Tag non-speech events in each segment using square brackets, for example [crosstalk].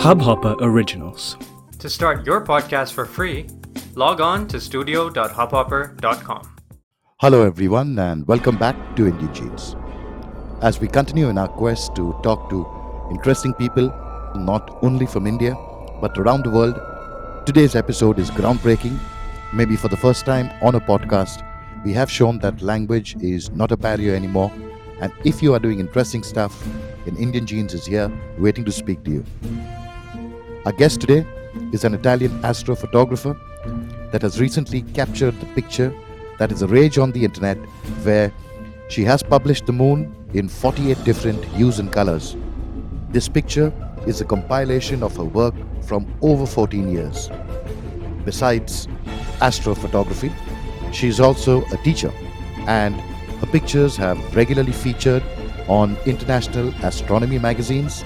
Hubhopper Originals. To start your podcast for free, log on to studio.hubhopper.com. Hello, everyone, and welcome back to Indian Genes. As we continue in our quest to talk to interesting people, not only from India, but around the world, today's episode is groundbreaking. Maybe for the first time on a podcast, we have shown that language is not a barrier anymore. And if you are doing interesting stuff, in Indian Genes is here waiting to speak to you. Our guest today is an Italian astrophotographer that has recently captured the picture that is a rage on the internet where she has published the moon in 48 different hues and colors. This picture is a compilation of her work from over 14 years. Besides astrophotography, she is also a teacher and her pictures have regularly featured on international astronomy magazines,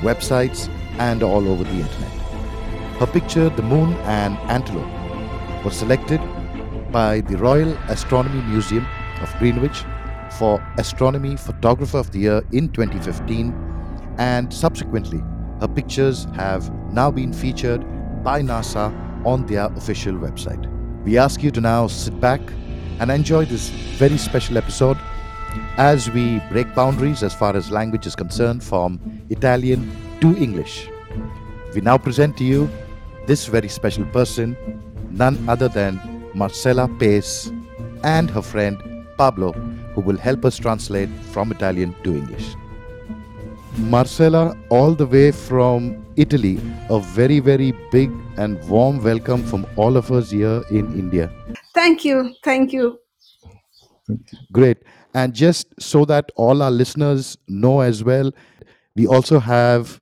websites, and all over the internet. Her picture, The Moon and Antelao, was selected by the Royal Astronomy Museum of Greenwich for Astronomy Photographer of the Year in 2015, and subsequently, her pictures have now been featured by NASA on their official website. We ask you to now sit back and enjoy this very special episode as we break boundaries as far as language is concerned from Italian to English. We now present to you this very special person, none other than Marcella Pace and her friend Pablo, who will help us translate from Italian to English. Marcella, all the way from Italy, a very, very big and warm welcome from all of us here in India. Thank you. Thank you. Great. And just so that all our listeners know as well, we also have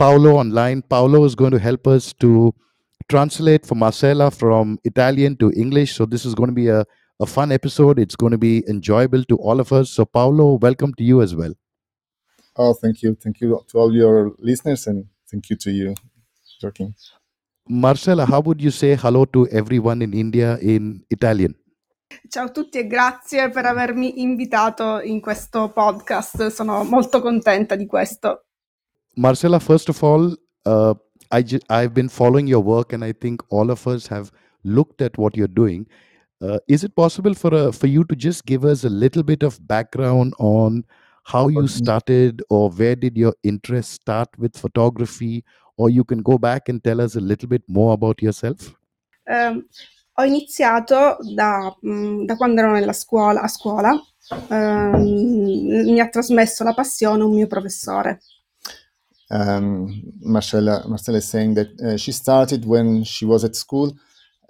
Paolo online. Paolo is going to help us to translate for Marcella from Italian to English. So this is going to be a, a fun episode. It's going to be enjoyable to all of us. So Paolo, welcome to you as well. Oh, thank you. Thank you to all your listeners and thank you to you, Joaquin. Marcella, how would you say hello to everyone in India in Italian? Ciao a tutti e grazie per avermi invitato in questo podcast. Sono molto contenta di questo. Marcella, first of all, uh, I ju- I've been following your work, and I think all of us have looked at what you're doing. Uh, is it possible for uh, for you to just give us a little bit of background on how you started, or where did your interest start with photography, or you can go back and tell us a little bit more about yourself? Eh, ho iniziato da, mm, da quando ero nella scuola, a scuola. Ehm, mi ha trasmesso la passione un mio professore. Um, Marcella, Marcella is saying that uh, she started when she was at school.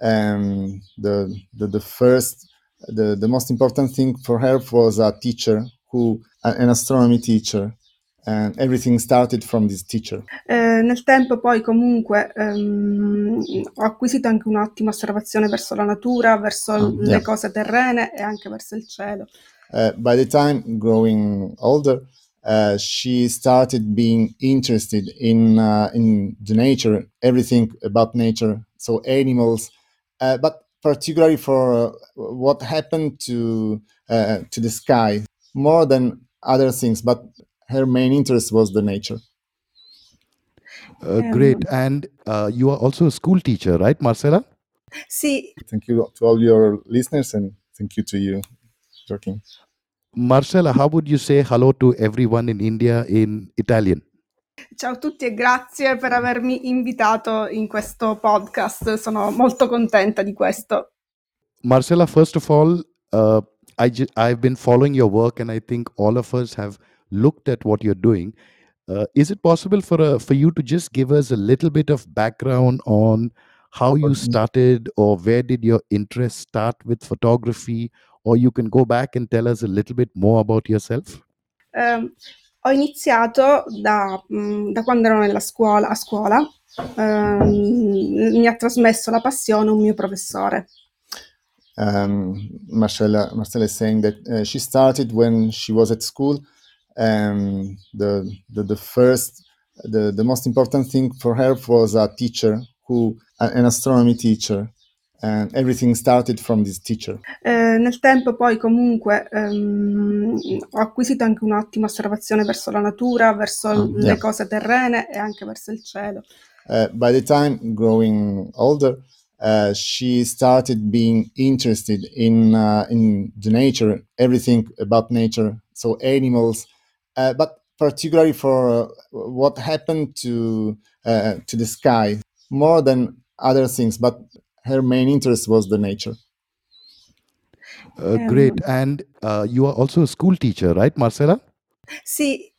Um, the, the the first, the, the most important thing for her was a teacher who, an astronomy teacher, and everything started from this teacher. Eh, nel tempo poi comunque ehm, ho acquisito anche un'ottima osservazione verso la natura, verso Ah, le yeah. cose terrene e anche verso il cielo. Uh, by the time growing older, uh, she started being interested in uh, in the nature, everything about nature, so animals, uh, but particularly for uh, what happened to uh, to the sky more than other things. But her main interest was the nature. Uh, Um, great. And uh, you are also a school teacher, right, Marcella? Sì, Thank you to all your listeners, and thank you to you, Joaquin. Marcella, how would you say hello to everyone in India in Italian? Ciao a tutti e grazie per avermi invitato in questo podcast. Sono molto contenta di questo. Marcella, first of all, uh, I ju- I've been following your work, and I think all of us have looked at what you're doing. Uh, is it possible for uh, for you to just give us a little bit of background on how you started, or where did your interest start with photography, or you can go back and tell us a little bit more about yourself? Eh, ho iniziato da, mm, da quando ero nella scuola, a scuola. Ehm, mi ha trasmesso la passione un mio professore. um, Marcella, Marcella is saying that uh, she started when she was at school. Um, the, the the first, the, the most important thing for her was a teacher who, an astronomy teacher, and everything started from this teacher. Eh, nel tempo poi comunque ehm, ho acquisito anche un'ottima osservazione verso la natura, verso le yeah. cose terrene e anche verso il cielo. Uh, by the time growing older, uh, she started being interested in uh, in the nature, everything about nature, so animals, but particularly for what happened to to the sky more than other things. But her main interest was the nature. Uh, Um, great. And uh, you are also a school teacher, right, Marcella? See,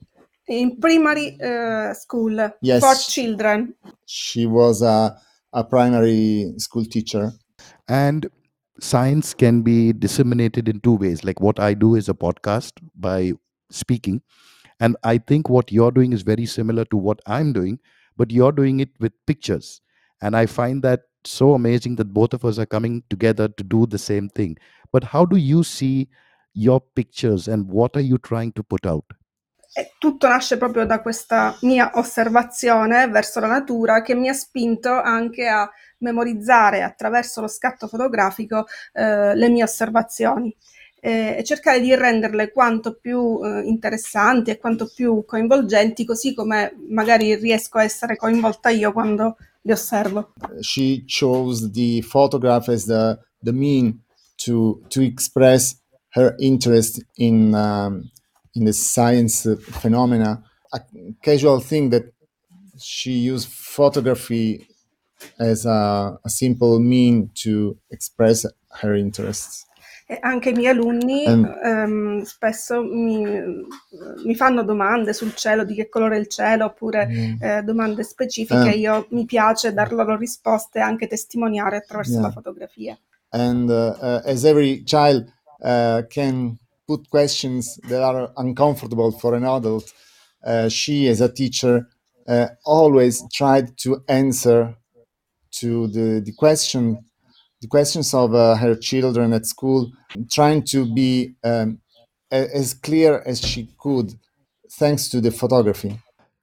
in primary eh, school Yes. for children. She was a, a primary school teacher. And science can be disseminated in two ways. Like what I do is a podcast by speaking. And I think what you're doing is very similar to what I'm doing, but you're doing it with pictures. And I find that so amazing that both of us are coming together to do the same thing. But how do you see your pictures and what are you trying to put out? Tutto nasce proprio da questa mia osservazione verso la natura che mi ha spinto anche a memorizzare attraverso lo scatto fotografico eh, le mie osservazioni eh, e cercare di renderle quanto più eh, interessanti e quanto più coinvolgenti, così come magari riesco a essere coinvolta io quando li osservo. she chose the photograph as the the mean to to express her interest in um, in the science phenomena. A casual thing that she used photography as a, a simple mean to express her interests. Anche i miei alunni Ehm. ehm, spesso mi, mi fanno domande sul cielo, di che colore è il cielo, oppure eh, domande specifiche. Eh. Io mi piace dar loro risposte e anche testimoniare attraverso Yeah. la fotografia. and uh, uh, as every child uh, can put questions that are uncomfortable for an adult, uh, she, as a teacher, uh, always tried to answer to the, the question, the questions of uh, her children at school, trying to be um, a- as clear as she could, thanks to the photography.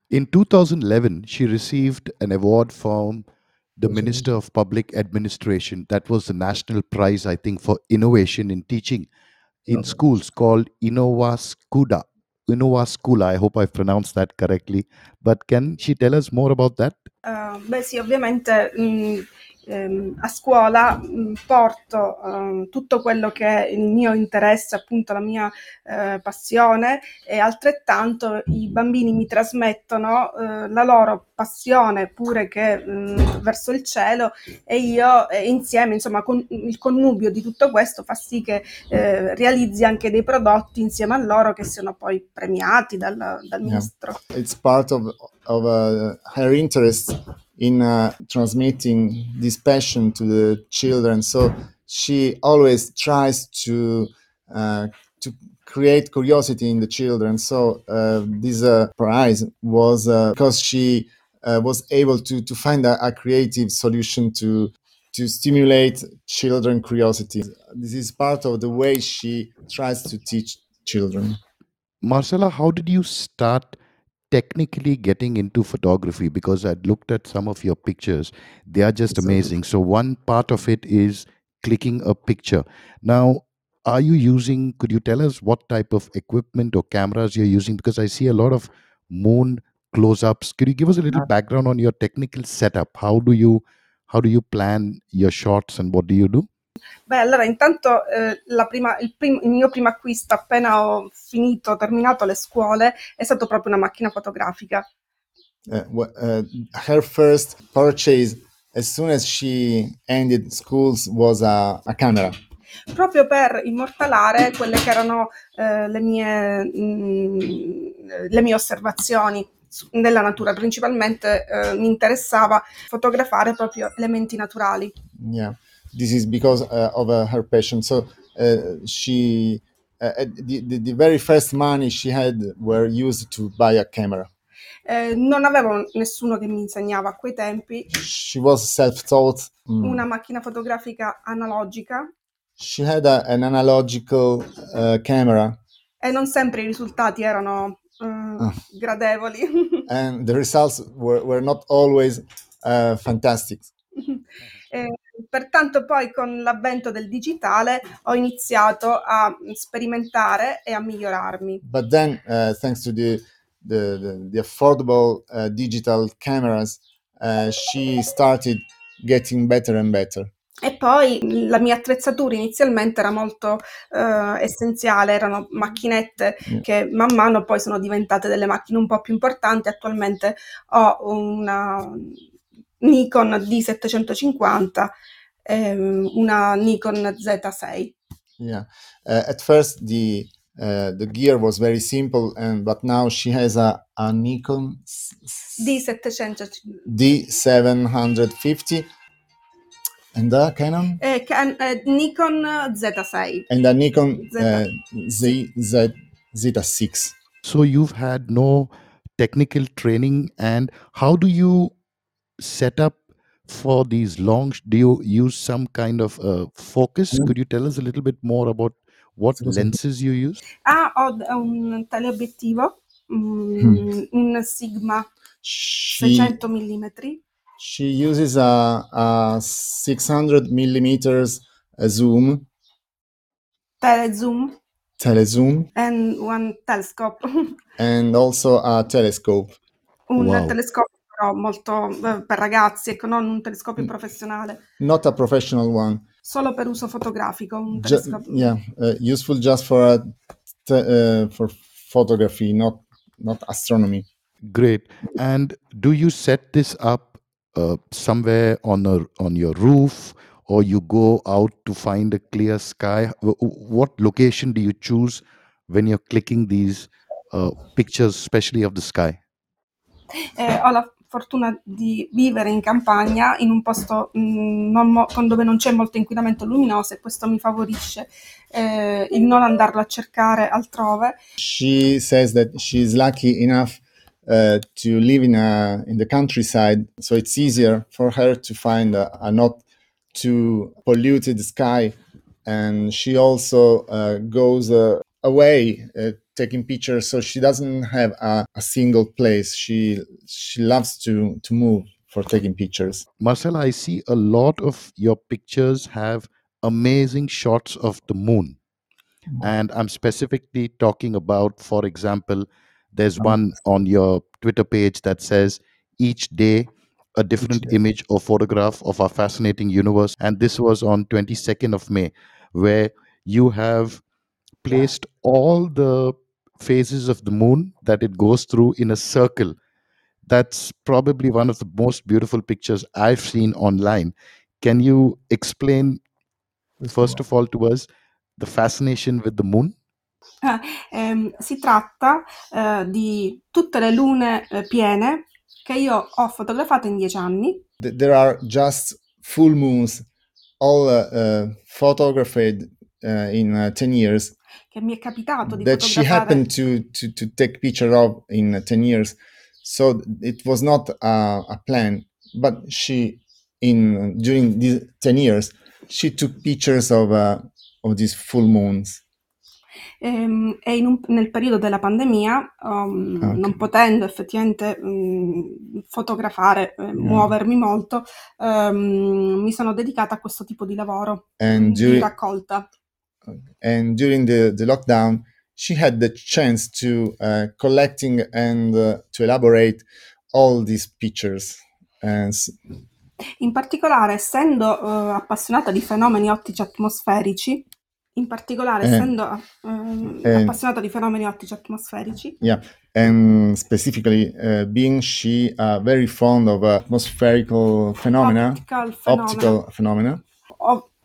In 2011, she received an award from the Minister of Public Administration. That was the national prize, I think, for innovation in teaching in schools called Innovascuda. Innovascula, I hope I pronounced that correctly. But can she tell us more about that? Eh, beh sì, ovviamente mh, ehm, a scuola mh, porto ehm, tutto quello che è il mio interesse, appunto la mia eh, passione e altrettanto i bambini mi trasmettono eh, la loro passione pure che mh, verso il cielo e io e insieme, insomma, con, il connubio di tutto questo fa sì che eh, realizzi anche dei prodotti insieme a loro che siano poi premiati dal, dal Yeah. ministro. it's part of of uh, her interest in uh, transmitting this passion to the children. So she always tries to uh, to create curiosity in the children. So uh, this uh, prize was uh, because she uh, was able to to find a, a creative solution to to stimulate children curiosity. This is part of the way she tries to teach children. Marcella, how did you start technically getting into photography? Because I'd looked at some of your pictures, they are just amazing. So, one part of it is clicking a picture. Now, are you using, could you tell us what type of equipment or cameras you're using? Because I see a lot of moon close ups. Could you give us a little uh-huh. background on your technical setup? How do you how do you plan your shots and what do you do? Beh, allora intanto eh, prima- il, prim- il mio primo acquisto appena ho finito, terminato le scuole, è stato proprio una macchina fotografica. uh, wh- uh, her first purchase as soon as she ended schools was a, a camera proprio per immortalare quelle che erano eh, le, mie, mm, le mie osservazioni nella natura. Principalmente eh, mi interessava fotografare proprio elementi naturali. yeah this is because uh, of uh, her passion. So uh, she the, the, the very first money she had were used to buy a camera. Eh, non avevo nessuno che mi insegnava a quei tempi. She was self-taught. Mm. una macchina fotografica analogica. She had a, an analogical uh, camera. E non sempre i risultati erano eh, Ah. gradevoli. [laughs] and the results were, were not always uh, fantastic. [laughs] Eh, pertanto poi con l'avvento del digitale ho iniziato a sperimentare e a migliorarmi. But then, uh, thanks to the the, the, the affordable uh, digital cameras, uh, she started getting better and better. E poi la mia attrezzatura inizialmente era molto eh, essenziale, erano macchinette Mm. che man mano poi sono diventate delle macchine un po' più importanti. Attualmente ho una Nikon D750 e una Nikon Z6. Yeah. Uh, at first, the uh, the gear was very simple, and but now she has a, a Nikon s- s- D750 D750 and a Canon e Can- eh, Nikon Z6. and a Nikon Z. uh, Z, Z Z6. So you've had no technical training, and how do you set up for these long? Do you use some kind of uh, focus? Mm. Could you tell us a little bit more about what Scusa. lenses you use? Ah, ho un teleobiettivo, mm, un Sigma She 600 mm. she uses a, a 600 millimeters uh, zoom telezoom telezoom and one telescope. [laughs] and also a telescope. un Wow. telescopio però molto eh, per ragazzi, ecco, non un telescopio Mm. professionale, Not a professional one. solo per uso fotografico, un Ju- telescopio. yeah, uh, useful just for a te- uh, for photography, not not astronomy. Great. And do you set this up uh, somewhere on a on your roof, or you go out to find a clear sky? Wh- wh- What location do you choose when you're clicking these uh, pictures, especially of the sky? Eh, ho la fortuna di vivere in campagna, in un posto mm, mo- dove non c'è molto inquinamento luminoso e questo mi favorisce eh, il non andarlo a cercare altrove. She says that she's lucky enough uh, to live in a in the countryside, so it's easier for her to find a, a not too polluted sky, and she also uh, goes uh, away uh, taking pictures, so she doesn't have a, a single place. She she loves to to move for taking pictures. Marcella, I see a lot of your pictures have amazing shots of the moon. And I'm specifically talking about, for example, there's um, one on your Twitter page that says each day a different day. image or photograph of our fascinating universe. And this was on 22nd of May, where you have placed all the phases of the moon that it goes through in a circle. That's probably one of the most beautiful pictures I've seen online. Can you explain, first of all, to us the fascination with the moon? Ehm, si tratta eh, di tutte le lune eh, piene che io ho fotografato in dieci anni. There are just full moons, all uh, uh, photographed uh, in uh, ten years. Che mi è capitato di that she happened to, to, to take picture of in uh, 10 years so it was not a, a plan but she in during these 10 years she took pictures of uh, of these full moons ehm, e in un- nel periodo della pandemia, um, Ah, ok. non potendo effettivamente mm, fotografare, eh, muovermi molto, ehm, mi sono dedicata a questo tipo di lavoro and di during raccolta. And during the, the lockdown she had the chance to uh, collecting and uh, to elaborate all these pictures. And In particolare, essendo eh, appassionata di fenomeni ottici atmosferici, in particolare, Eh. essendo Eh. appassionata di fenomeni ottici atmosferici, Yeah, and specifically, uh, being she uh, very fond of uh, atmospherical phenomena, optical phenomena, optical phenomena,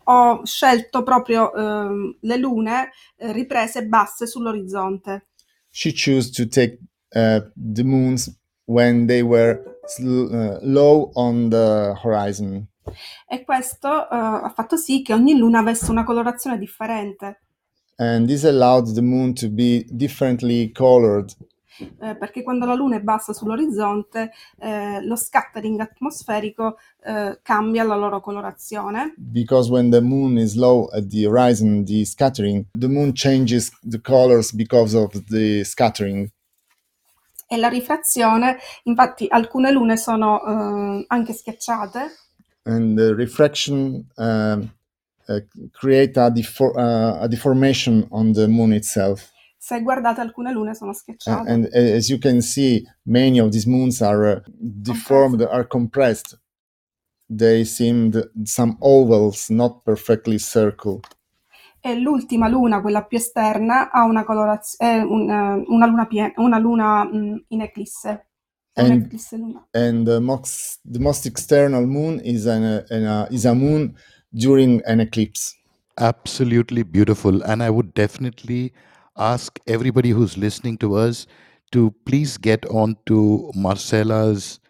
ho scelto proprio ehm, le lune eh, riprese basse sull'orizzonte. she chose to take uh, the moons when they were sl- uh, low on the horizon, E questo eh, ha fatto sì che ogni luna avesse una colorazione differente, and this allowed the moon to be differently colored eh, perché quando la luna è bassa sull'orizzonte, eh, lo scattering atmosferico eh, cambia la loro colorazione because when the moon is low at the horizon, the scattering, the moon changes the colors because of the scattering. e la rifrazione, infatti alcune lune sono eh, anche schiacciate, and the refraction um, uh, create a, defor- uh, a deformation on the moon itself. Se guardate alcune lune sono schiacciate. And, and as you can see, many of these moons are uh, deformed, are compressed. They seem some ovals, not perfectly circle. E l'ultima luna, quella più esterna, ha una colorazione, una, una luna, piena, una luna mh, in eclisse. And, and the, most, the most external moon is, an, an, uh, is a moon during an eclipse. Absolutely beautiful. And I would definitely ask everybody who's listening to us to please get onto Marcella's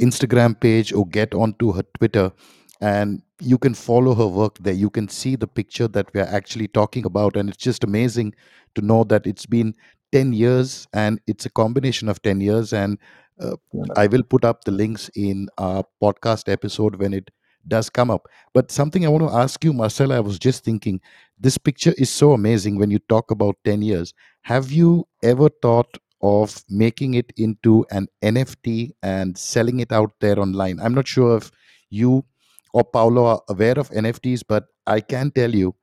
Instagram page or get onto her Twitter and you can follow her work there. You can see the picture that we are actually talking about. And it's just amazing to know that it's been 10 years and it's a combination of 10 years. And uh, I will put up the links in our podcast episode when it does come up. But something I want to ask you, Marcella, I was just thinking this picture is so amazing when you talk about 10 years. Have you ever thought of making it into an NFT and selling it out there online? I'm not sure if you or Paolo are aware of NFTs, but I can tell you,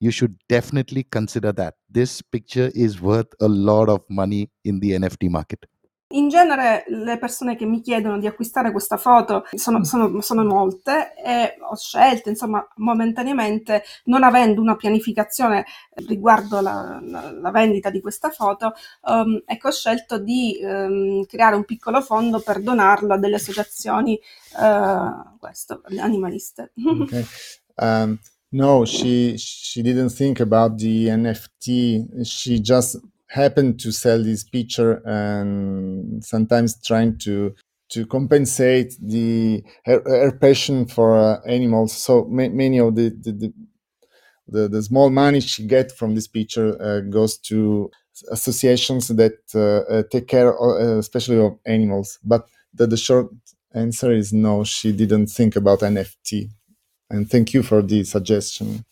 you should definitely consider that. This picture is worth a lot of money in the NFT market. In genere le persone che mi chiedono di acquistare questa foto sono, sono, sono molte e ho scelto, insomma, momentaneamente, non avendo una pianificazione riguardo la, la, la vendita di questa foto, um, ecco, ho scelto di um, creare un piccolo fondo per donarlo a delle associazioni uh, questo, animaliste. Okay. Um, [laughs] no, she, she didn't think about the NFT. She just happened to sell this picture and sometimes trying to to compensate the her, her passion for uh, animals. So ma- many of the the, the the, the small money she get from this picture uh, goes to associations that uh, uh take care, of, uh, especially of animals. But the, the short answer is no. She didn't think about NFT. And thank you for the suggestion.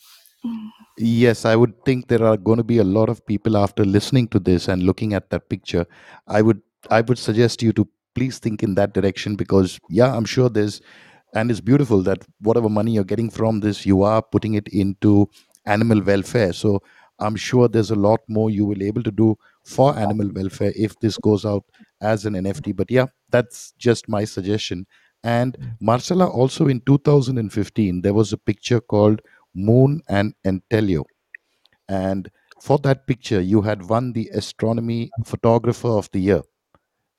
Mm. Yes, I would think there are going to be a lot of people after listening to this and looking at that picture. I would I would suggest you to please think in that direction because yeah, I'm sure there's and it's beautiful that whatever money you're getting from this, you are putting it into animal welfare. So I'm sure there's a lot more you will able to do for animal welfare if this goes out as an NFT. But yeah, that's just my suggestion. And mm. Marcella, also in 2015, there was a picture called Moon and Antelao. And for that picture, you had won the Astronomy Photographer of the Year,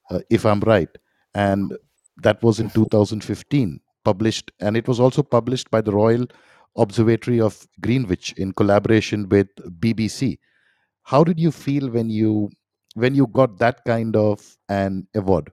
uh, if I'm right. And that was in 2015, published, and it was also published by the Royal Observatory of Greenwich in collaboration with BBC. How did you feel when you when you got that kind of an award?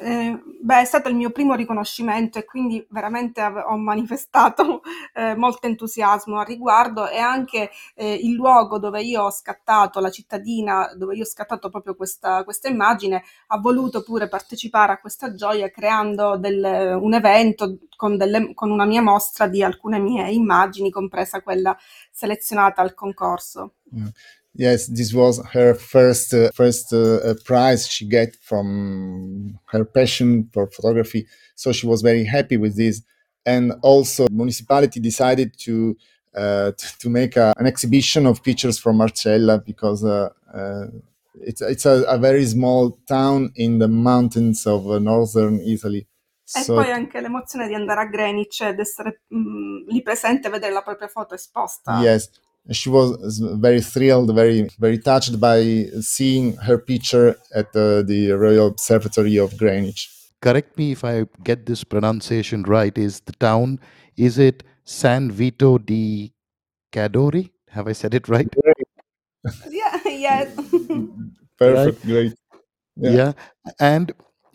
Eh, beh, è stato il mio primo riconoscimento e quindi veramente ho manifestato [laughs] eh, molto entusiasmo al riguardo e anche eh, il luogo dove io ho scattato, la cittadina dove io ho scattato proprio questa, questa immagine, ha voluto pure partecipare a questa gioia creando del, un evento con, delle, con una mia mostra di alcune mie immagini, compresa quella selezionata al concorso. Mm. Yes this was her first uh, first uh, uh, prize she got from her passion for photography so she was very happy with this and also the municipality decided to uh, to make a, an exhibition of pictures from Marcella because uh, uh, it's it's a, a, very small town in the mountains of northern Italy. E so, poi anche l'emozione di andare a Greenwich ed essere mh, mm, lì presente e vedere la propria foto esposta. Yes, she was very thrilled, very very touched by seeing her picture at the, the Royal Observatory of Greenwich. Correct me if I get this pronunciation right. Is the town is it San Vito di Cadore? Have I said it right? [laughs] yeah. Yes. [laughs] Perfect. Right? Great. Yeah. yeah. And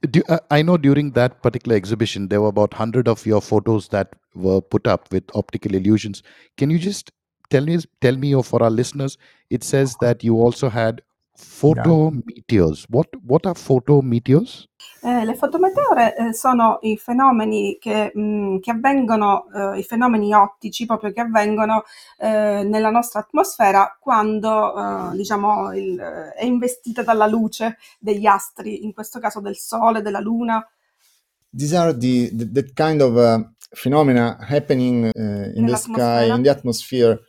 do, uh, I know during that particular exhibition there were about 100 of your photos that were put up with optical illusions. Can you just tell me tell me or for our listeners it says that you also had fotometeors what what are photometeors? Eh, le fotometeore eh, sono i fenomeni che, mh, mm, che avvengono eh, i fenomeni ottici proprio che avvengono eh, nella nostra atmosfera quando eh, diciamo il, è investita dalla luce degli astri in questo caso del sole della luna. These are the, the that kind of uh, phenomena happening uh, in the sky in the atmosphere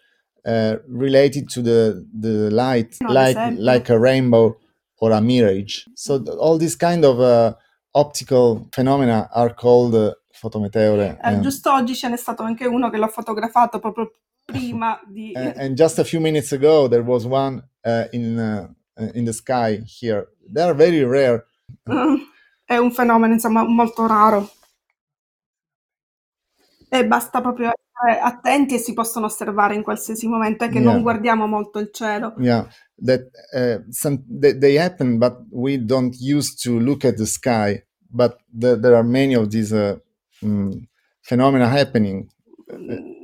uh, related to the the light No, like esempio. like a rainbow or a mirage so th- all these kind of uh, optical phenomena are called uh, fotometeore Eh, giusto oggi ce n'è stato anche uno che l'ho fotografato proprio prima di... and, [laughs] and just a few minutes ago there was one uh, in uh, in the sky here they are very rare [laughs] È un fenomeno, insomma, molto raro. E basta proprio essere attenti e si possono osservare in qualsiasi momento, è che Yeah. non guardiamo molto il cielo. yeah that uh, some they, they happen but we don't use to look at the sky but the, there are many of these uh, mm, phenomena happening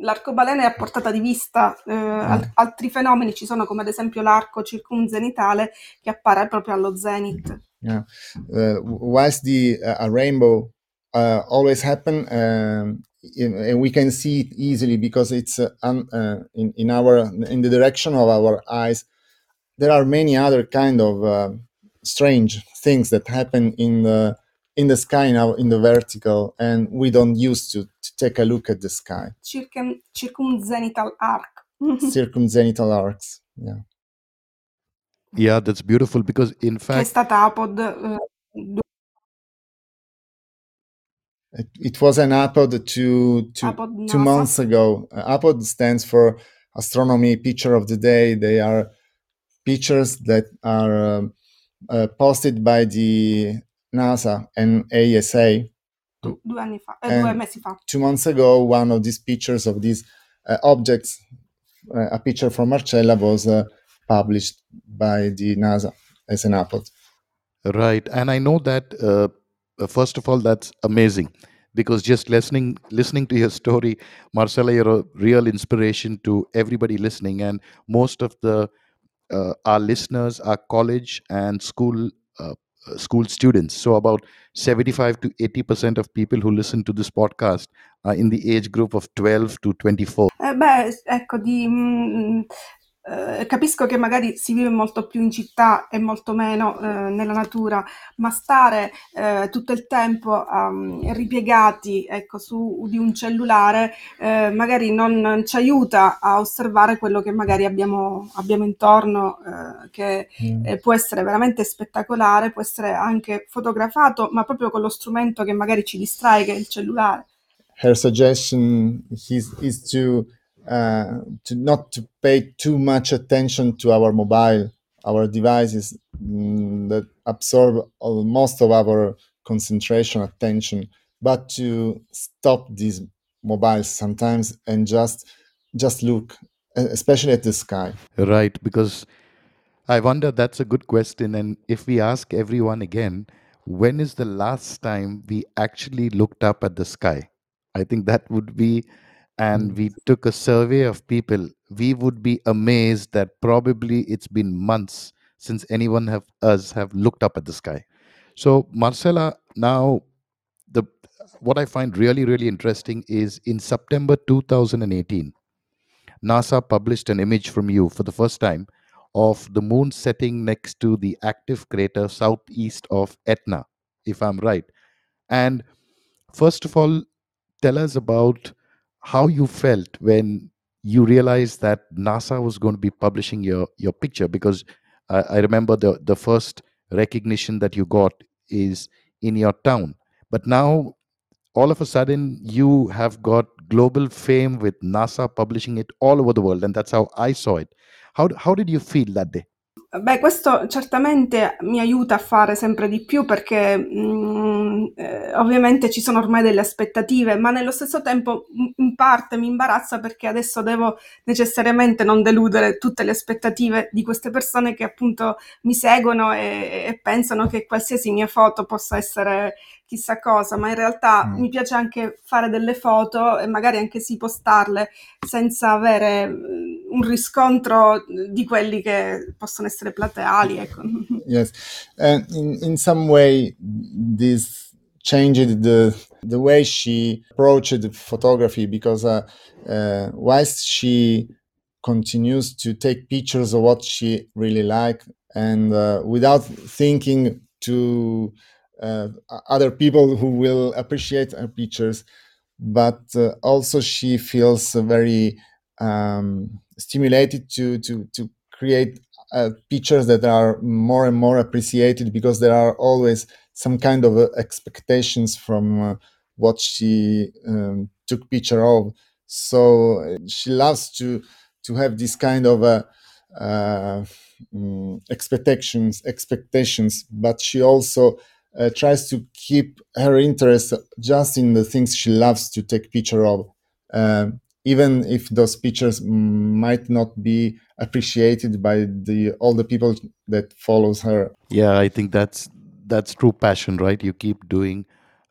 L'arcobaleno è a portata di vista, eh, al- altri fenomeni ci sono come ad esempio l'arco circumzenitale che appare proprio allo zenith. yeah uh, whilst the uh, a rainbow uh, always happen um, and we can see it easily because it's uh, un, uh, in, in our in the direction of our eyes there are many other kind of uh, strange things that happen in the in the sky now in the vertical and we don't use to, to take a look at the sky Circum- circumzenithal arc. [laughs] circumzenithal arcs yeah Yeah, that's beautiful because, in che è fact, stata Apod du- it, it was an apod two two Apod two months ago uh, apod stands for astronomy picture of the day they are pictures that are um, uh, posted by the nasa and ESA du- due anni fa, eh, due And- mesi fa. two months ago, one of these pictures of these uh, objects, uh, a picture from Marcella, was uh, published by the NASA as an apod. Right, and I know that. Uh, uh, first of all, that's amazing, because just listening listening to your story, Marcella, you're a real inspiration to everybody listening, and most of the uh, our listeners are college and school uh, uh, school students. So about seventy-five to eighty percent of people who listen to this podcast are in the age group of twelve to twenty-four. Eh, beh, ecco, di, mm, eh, capisco che magari si vive molto più in città e molto meno eh, nella natura, ma stare eh, tutto il tempo ehm, ripiegati, ecco, su di un cellulare eh, magari non ci aiuta a osservare quello che magari abbiamo, abbiamo intorno, eh, che eh, può essere veramente spettacolare, può essere anche fotografato, ma proprio con lo strumento che magari ci distrae, che è il cellulare. Her suggestion is, is to uh, to not to pay too much attention to our mobile, our devices mm, that absorb most of our concentration, attention, but to stop these mobiles sometimes and just just look, especially at the sky. Right, because I wonder that's a good question. And if we ask everyone again, when is the last time we actually looked up at the sky? I think that would be, and hmm. we took a survey of people, we would be amazed that probably it's been months since anyone of us have looked up at the sky. So, Marcella, now the what I find really, really interesting is in September 2018, NASA published an image from you for the first time of the moon setting next to the active crater southeast of Etna, if I'm right. And first of all, tell us about how you felt when you realized that NASA was going to be publishing your, your picture because I, remember the, the first recognition that you got is in your town. But now all of a sudden you have got global fame with NASA publishing it all over the world, and that's how I saw it. How how did you feel that day? Beh, questo certamente mi aiuta a fare sempre di più perché mm, eh, ovviamente ci sono ormai delle aspettative, ma nello stesso tempo m- in parte mi imbarazza perché adesso devo necessariamente non deludere tutte le aspettative di queste persone che appunto mi seguono e, e pensano che qualsiasi mia foto possa essere chissà cosa, ma in realtà Mm. mi piace anche fare delle foto e magari anche sì postarle senza avere mm, un riscontro di quelli che possono essere plateali, ecco. [laughs] Yes, and in, in some way, this changed the the way she approached photography because uh, uh, whilst she continues to take pictures of what she really like and uh, without thinking to other people who will appreciate her pictures, but uh, also she feels very um, stimulated to to to create uh, pictures that are more and more appreciated because there are always some kind of uh, expectations from uh, what she um, took picture of. So uh, she loves to to have this kind of uh, uh, mm, expectations expectations, but she also uh, tries to keep her interest just in the things she loves to take picture of. Um, even if those pictures might not be appreciated by the all the people that follows her Yeah, I think that's that's true passion, right? You keep doing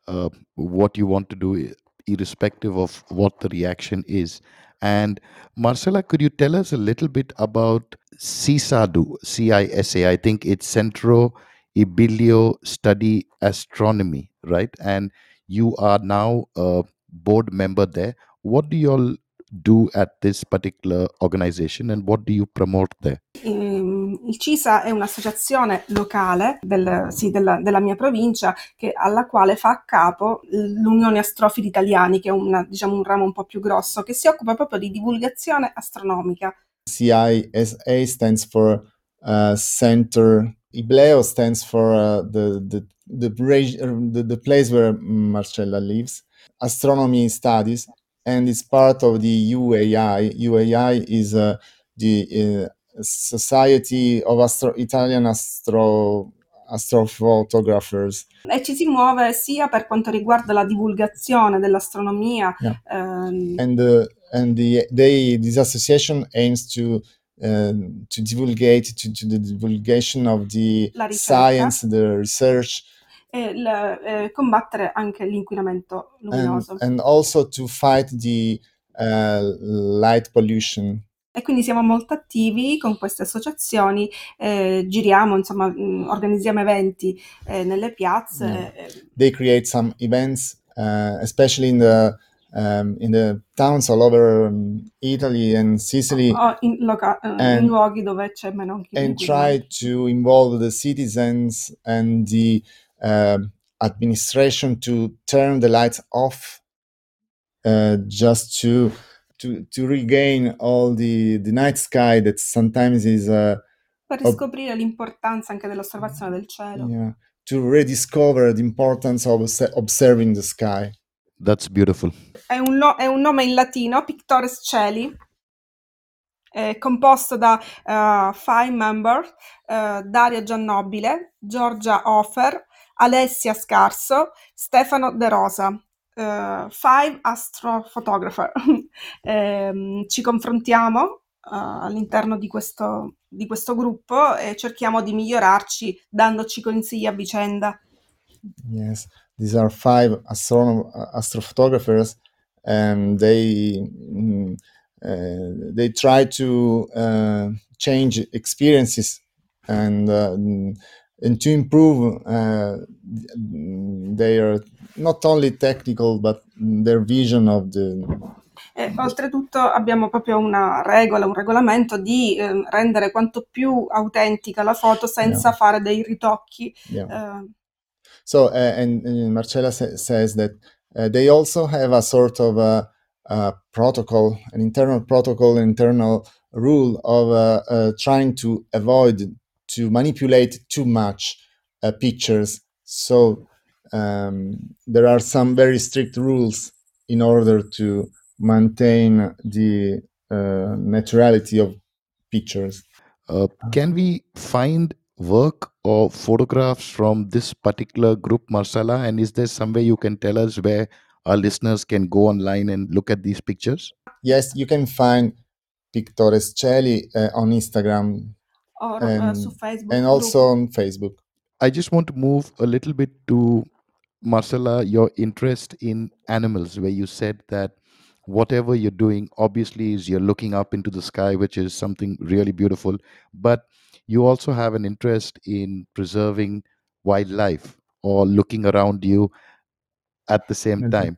uh, what you want to do, irrespective of what the reaction is. And Marcella, could you tell us a little bit about CISADU, C-I-S-A? I think it's Centro Ibilio Study Astronomy, right? And you are now a board member there. What do you all do at this particular organization, and what do you promote there? Ehm, Il CISA è un'associazione locale del- sì, della, della mia provincia che- alla quale fa a capo l'Unione Astrofili Italiani, che è una- diciamo, un ramo un po' più grosso, che si occupa proprio di divulgazione astronomica. CISA stands for uh, Center. Ibleo stands for uh, the, the, the, uh, the the place where Marcella lives. Astronomy studies, and it's part of the UAI. UAI is uh, the uh, Society of Astro- Italian Astro Astrophotographers. E ci si muove sia per quanto riguarda la divulgazione dell'astronomia, Yeah. ehm, and the and the they this association aims to um, to divulgate to, to the divulgation of the La science, the research, e il- eh, combattere anche l'inquinamento and luminoso. and also to fight the uh, light pollution. E quindi siamo molto attivi con queste associazioni, eh, giriamo, insomma, mh, organizziamo eventi eh, nelle piazze. Yeah. eh, They create some events, uh, especially in the um, in the towns all over um, Italy and Sicily, o in, loca- in And- luoghi dove c'è meno and try to involve the citizens and the um administration to turn the lights off uh, just to to to regain all the the night sky that sometimes is uh, Per ob- l'importanza anche dell'osservazione del cielo. yeah. To rediscover the importance of observing the sky That's beautiful. È un, no- è un nome in latino, Pictores Celi, è composto da eh, five member, eh, Daria Giannobile, Giorgia Offer, Alessia Scarso, Stefano De Rosa. eh, five astrophotographer. [laughs] Ehm, ci confrontiamo eh, all'interno di questo, di questo gruppo e cerchiamo di migliorarci dandoci consigli a vicenda. yes these are five astronom- astrophotographers and they mm, uh, they try to uh, change experiences and uh, mm, and to improve uh, their not only technical but their vision of the E oltretutto abbiamo proprio una regola, un regolamento di ehm, rendere quanto più autentica la foto senza Yeah. fare dei ritocchi. yeah eh, So, uh, and, and Marcella sa- says that uh, they also have a sort of a, a protocol, an internal protocol, internal rule of uh, trying to avoid to manipulate too much pictures. So um, there are some very strict rules in order to maintain the uh, naturality of pictures. Uh, can we find work or photographs from this particular group, Marcella? And is there some way you can tell us where our listeners can go online and look at these pictures? Yes, you can find Pictores Caeli uh, on Instagram o eh, And- su Facebook. and gruppo. also on Facebook. I just want to move a little bit to Marcella, your interest in animals, where you said that whatever you're doing, obviously, is you're looking up into the sky, which is something really beautiful, but you also have an interest in preserving wildlife or looking around you at the same time.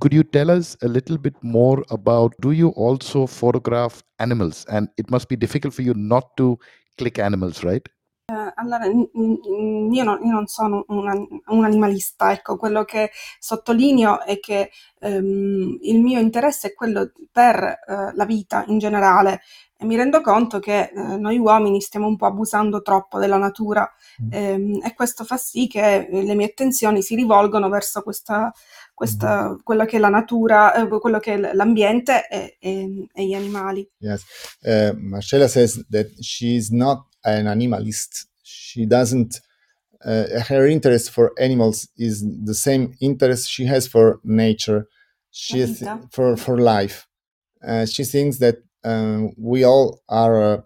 Could you tell us a little bit more about do you also photograph animals? And it must be difficult for you not to click animals, right? Eh, allora, n- n- io, non, io non sono un, un animalista, ecco, quello che sottolineo è che ehm, il mio interesse è quello per eh, la vita in generale e mi rendo conto che eh, noi uomini stiamo un po' abusando troppo della natura Mm. ehm, e questo fa sì che le mie attenzioni si rivolgono verso questa, questa, quello che è la natura, eh, quello che è l'ambiente e, e- e gli animali. Yes. Uh, Marcella says that she's not an animalist. She doesn't, uh, her interest for animals is the same interest she has for nature, she th- for, for life. She thinks that um, we all are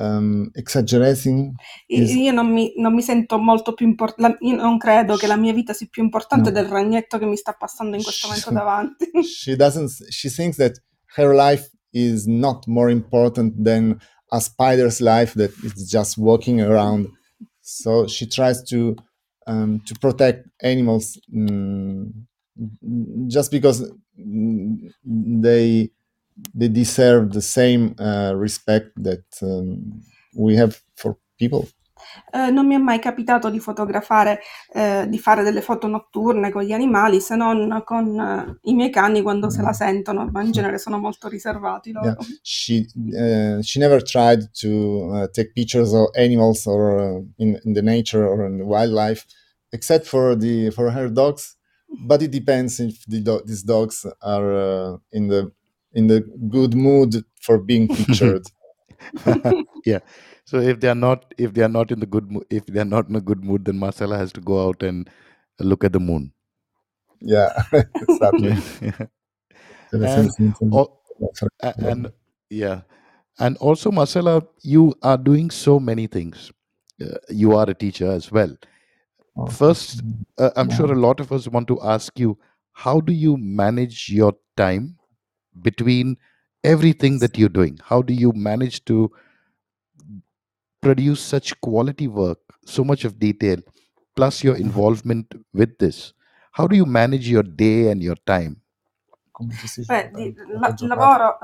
um, exaggerating. Is- Io non mi, non mi sento molto più importante, io non credo che la mia vita sia più importante No. del ragnetto che mi sta passando in questo momento davanti. [laughs] she doesn't, she thinks that her life is not more important than a spider's life that is just walking around. So she tries to um, to protect animals mm, just because mm, they they deserve the same uh, respect that um, we have for people. Eh, non mi è mai capitato di fotografare, eh, di fare delle foto notturne con gli animali, se non con eh, i miei cani quando se la sentono, ma in genere sono molto riservati loro. Yeah, she uh, she never tried to uh, take pictures of animals or uh, in, in the nature or in the wildlife, except for the for her dogs. But it depends if the do- these dogs are uh, in the in the good mood for being [laughs] pictured. [laughs] yeah. So if they are not if they are not in the good mood if they are not in a good mood, then Marcella has to go out and look at the moon. yeah, [laughs] exactly. And al- and yeah and also marcella you are doing so many things uh, you are a teacher as well first uh, i'm sure a lot of us want to ask you how do you manage your time between everything that you're doing? How do you manage to produce such quality work so much of detail plus your involvement with this? How do you manage your day and your time Beh, di- la- il lavoro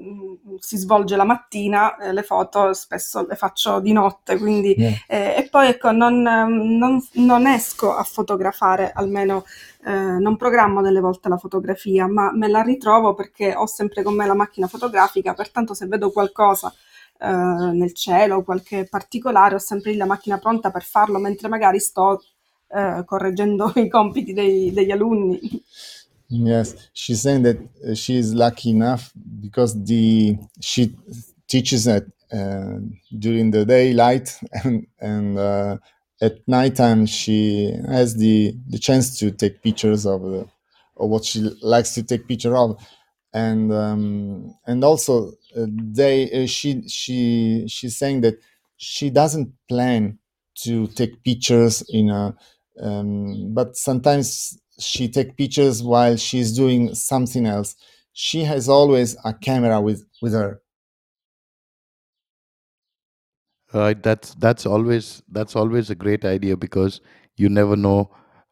mm, si svolge la mattina, eh, le foto spesso le faccio di notte, quindi Yeah. eh, e poi ecco, non, ehm, non- non esco a fotografare, almeno eh, non programmo delle volte la fotografia, ma me la ritrovo perché ho sempre con me la macchina fotografica, pertanto se vedo qualcosa eh, nel cielo, qualche particolare, ho sempre lì la macchina pronta per farlo, mentre magari sto eh, correggendo [laughs] i compiti dei- degli alunni. Yes, she's saying that uh, she is lucky enough because the she teaches at uh, during the daylight [laughs] and and uh, at nighttime she has the the chance to take pictures of the, of what she likes to take picture of, and um, and also uh, they uh, she she she's saying that she doesn't plan to take pictures in a um, but sometimes she take pictures while she's doing something else she has always a camera with with her Right, that's that's always that's always a great idea because you never know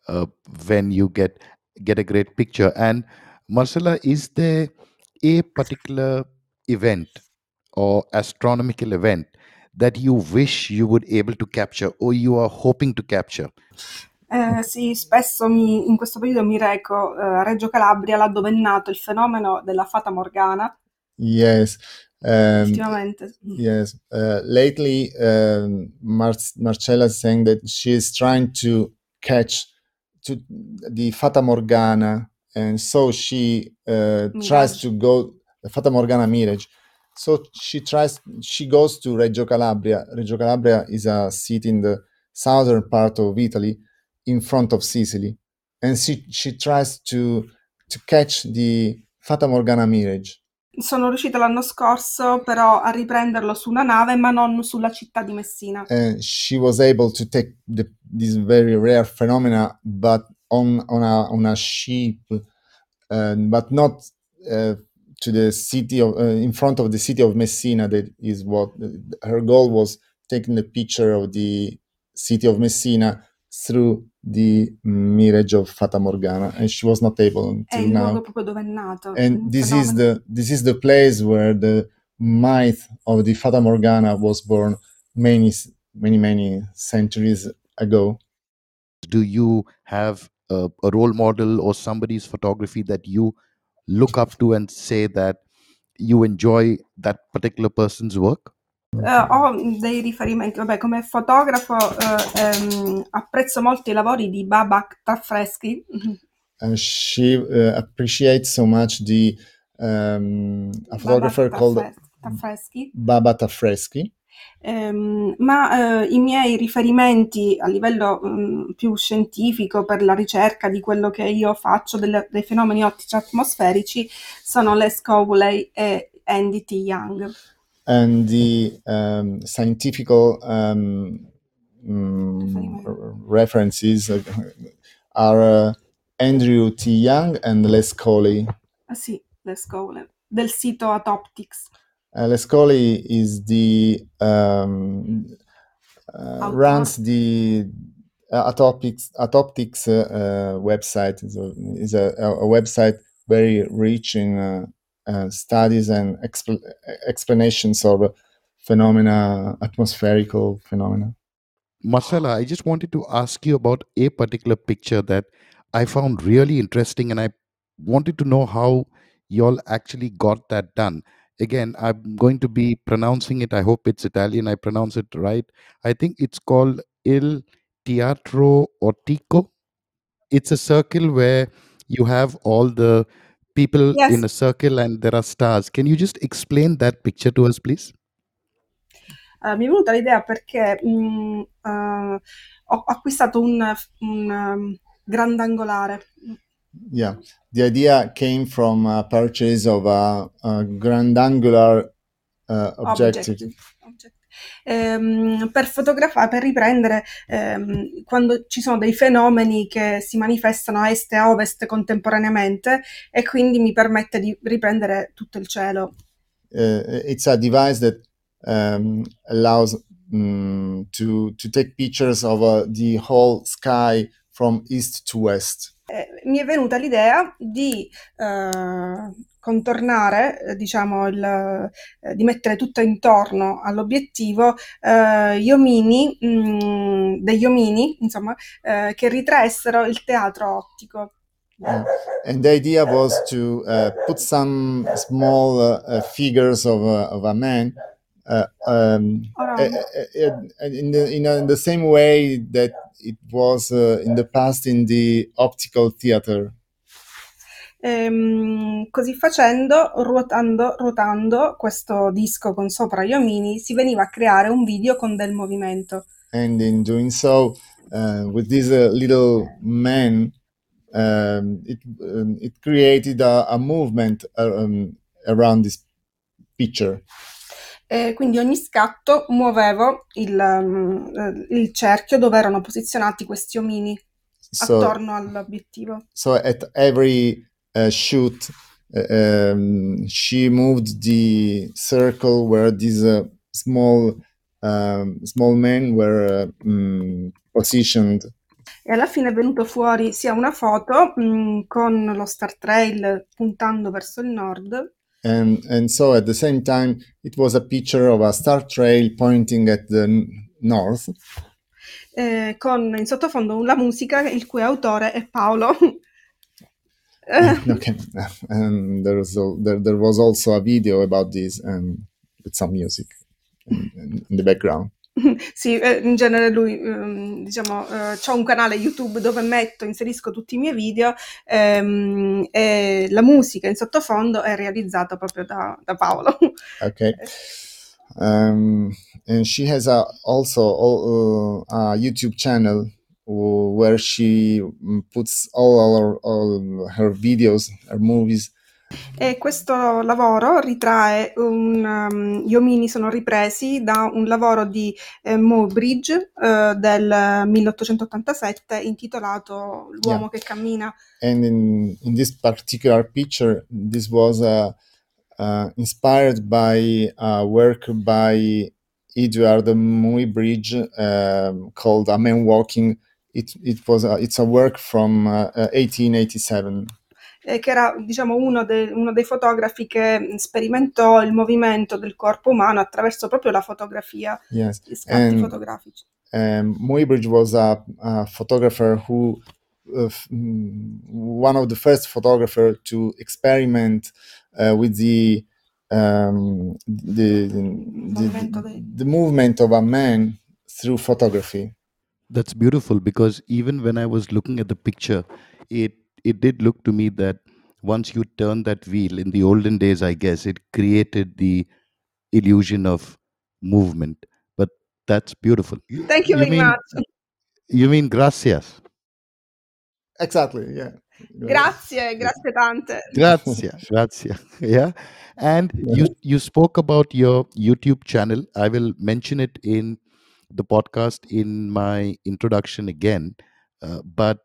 uh, when you get get a great picture. And Marcella, is there a particular event or astronomical event that you wish you would able to capture or you are hoping to capture? Eh, sì, spesso mi- in questo periodo mi reco eh, a Reggio Calabria, là dove è nato il fenomeno della Fata Morgana, yes um, ultimamente. yes uh, lately um, Mar- marcella is saying that she is trying to catch to the fata morgana and so she uh, tries to go the fata morgana mirage. So she tries she goes to reggio calabria. Reggio calabria is a city in the southern part of italy in front of sicily and she, she tries to to catch the fata morgana mirage Sono riuscita l'anno scorso però a riprenderlo su una nave, ma non sulla città di Messina. and she was able to take the, this very rare phenomena, but on on a on a ship, uh, but not uh, to the city of uh, in front of the city of Messina. That is what her goal was: taking the picture of the city of Messina through the mirage of Fata Morgana, and she was not able È until il now luogo proprio dove è nato. and il this is the this is the place where the myth of the Fata Morgana was born many many many centuries ago. Do you have a, a role model or somebody's photography that you look up to and say that you enjoy that particular person's work? Eh, ho dei riferimenti, vabbè, come fotografo eh, ehm, apprezzo molto i lavori di Babak Tafreschi. And she uh, appreciates so much the um, a photographer Babak called Tafre- Tafreschi. Baba Tafreschi. Ehm, ma eh, i miei riferimenti a livello mm, più scientifico per la ricerca di quello che io faccio delle- dei fenomeni ottici atmosferici sono Les Cowley e Andy T. Young. And the um, scientific um, mm, references uh, are uh, Andrew T. Young and Les Coley. Ah, sì, Les Cowley, del sito Atoptics. Uh, Les Coley is the um, uh, runs the uh, Atoptics Atoptics uh, website is a, is a, a website very rich in uh, studies and expl- explanations of phenomena, atmospherical phenomena. Marcella, I just wanted to ask you about a particular picture that I found really interesting, and I wanted to know how y'all actually got that done. Again, I'm going to be pronouncing it. I hope it's Italian. I pronounce it right. I think it's called Il Teatro Ortico. It's a circle where you have all the people in a circle and there are stars. Can you just explain that picture to us, please? Allora, mi è venuta l'idea perché mh, eh, ho acquistato un, un um, grandangolare. Yeah, the idea came from a purchase of a, a grandangular uh, objective. Object. Ehm, per fotografare, per riprendere ehm, quando ci sono dei fenomeni che si manifestano a est e a ovest contemporaneamente e quindi mi permette di riprendere tutto il cielo. Uh, it's a device that um, allows mm, to to take pictures of uh, the whole sky from east to west. Eh, mi è venuta l'idea di eh, contornare, eh, diciamo, il, eh, di mettere tutto intorno all'obiettivo eh, gli omini, mm, degli omini, insomma, eh, che ritraessero il teatro ottico. Uh, and the idea was to uh, put some small uh, figures of a, of a man uh, um, in, the, in, in the same way that it was uh, in the past in the optical theater. Ehm, così facendo, ruotando, ruotando questo disco con sopra gli omini, si veniva a creare un video con del movimento. And in doing so, uh, with this uh, little man, um, it, um, it created a, a movement uh, um, around this picture. E quindi ogni scatto muovevo il, um, eh, il cerchio dove erano posizionati questi omini So, attorno all'obiettivo. so at every uh, shoot, um, she moved the circle where these uh, small um, small men were mm, positioned. E alla fine è venuto fuori sia una foto mh, con lo Star Trail puntando verso il nord And, and so at the same time, it was a picture of a star trail pointing at the north. eh, con in sottofondo la musica il cui autore è Paolo. [laughs] Okay, [laughs] and there was al- there, there was also a video about this and with some music in, in- the background. [laughs] sì, eh, in genere lui, ehm, diciamo, eh, un canale YouTube dove metto, inserisco tutti i miei video ehm, e la musica in sottofondo è realizzata proprio da, da Paolo. [laughs] Okay, um, and she has a also al- uh, a YouTube channel where she mm, puts all her, all her videos, her movies, E questo lavoro ritrae un, um, gli omini sono ripresi da un lavoro di eh, Mowbridge eh, del 1887 intitolato L'uomo che cammina. and in in this particular picture this was uh, uh, inspired by a work by Edward Muybridge um, called A Man Walking. It, it was a, it's a work from uh, uh, 1887. eh, che era diciamo uno, de- uno dei fotografi che sperimentò il movimento del corpo umano attraverso proprio la fotografia, Yes, gli scatti and fotografici. um, Muybridge was a, a photographer who, uh, mm, one of the first photographer to experiment uh, with the um, the, the, dei- the movement of a man through photography. That's beautiful because even when I was looking at the picture, it it did look to me that once you turn that wheel in the olden days, I guess it created the illusion of movement. But that's beautiful. Thank you, very mean much. you mean gracias? Exactly. Yeah. Grazie, grazie tante. Grazie, [laughs] grazie. Yeah, and you you spoke about your YouTube channel. I will mention it in the podcast in my introduction again, uh, but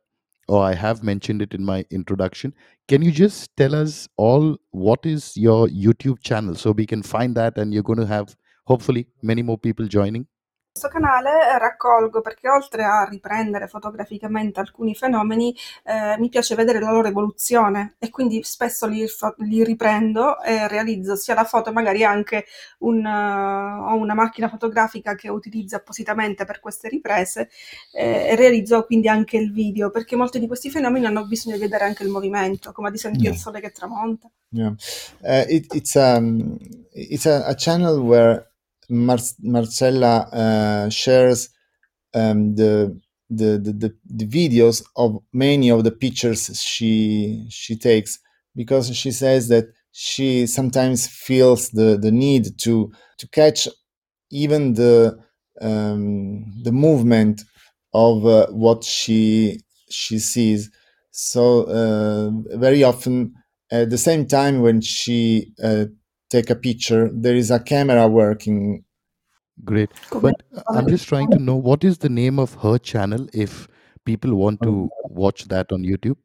or I have mentioned it in my introduction. Can you just tell us all what is your YouTube channel so we can find that, and you're going to have hopefully many more people joining. Questo canale eh, raccolgo perché oltre a riprendere fotograficamente alcuni fenomeni, eh, mi piace vedere la loro evoluzione e quindi spesso li, li riprendo e realizzo sia la foto, magari anche un, eh, ho una macchina fotografica che utilizzo appositamente per queste riprese eh, e realizzo quindi anche il video perché molti di questi fenomeni hanno bisogno di vedere anche il movimento, come ad esempio Yeah. il sole che tramonta. Yeah, uh, it, it's um it's a, a channel where Mar- Marcella uh, shares um, the, the the the videos of many of the pictures she she takes because she says that she sometimes feels the the need to to catch even the um, the movement of uh, what she she sees. So uh, very often, at the same time when she uh, take a picture, there is a camera working. Great, but uh, I'm just trying to know what is the name of her channel if people want to watch that on YouTube.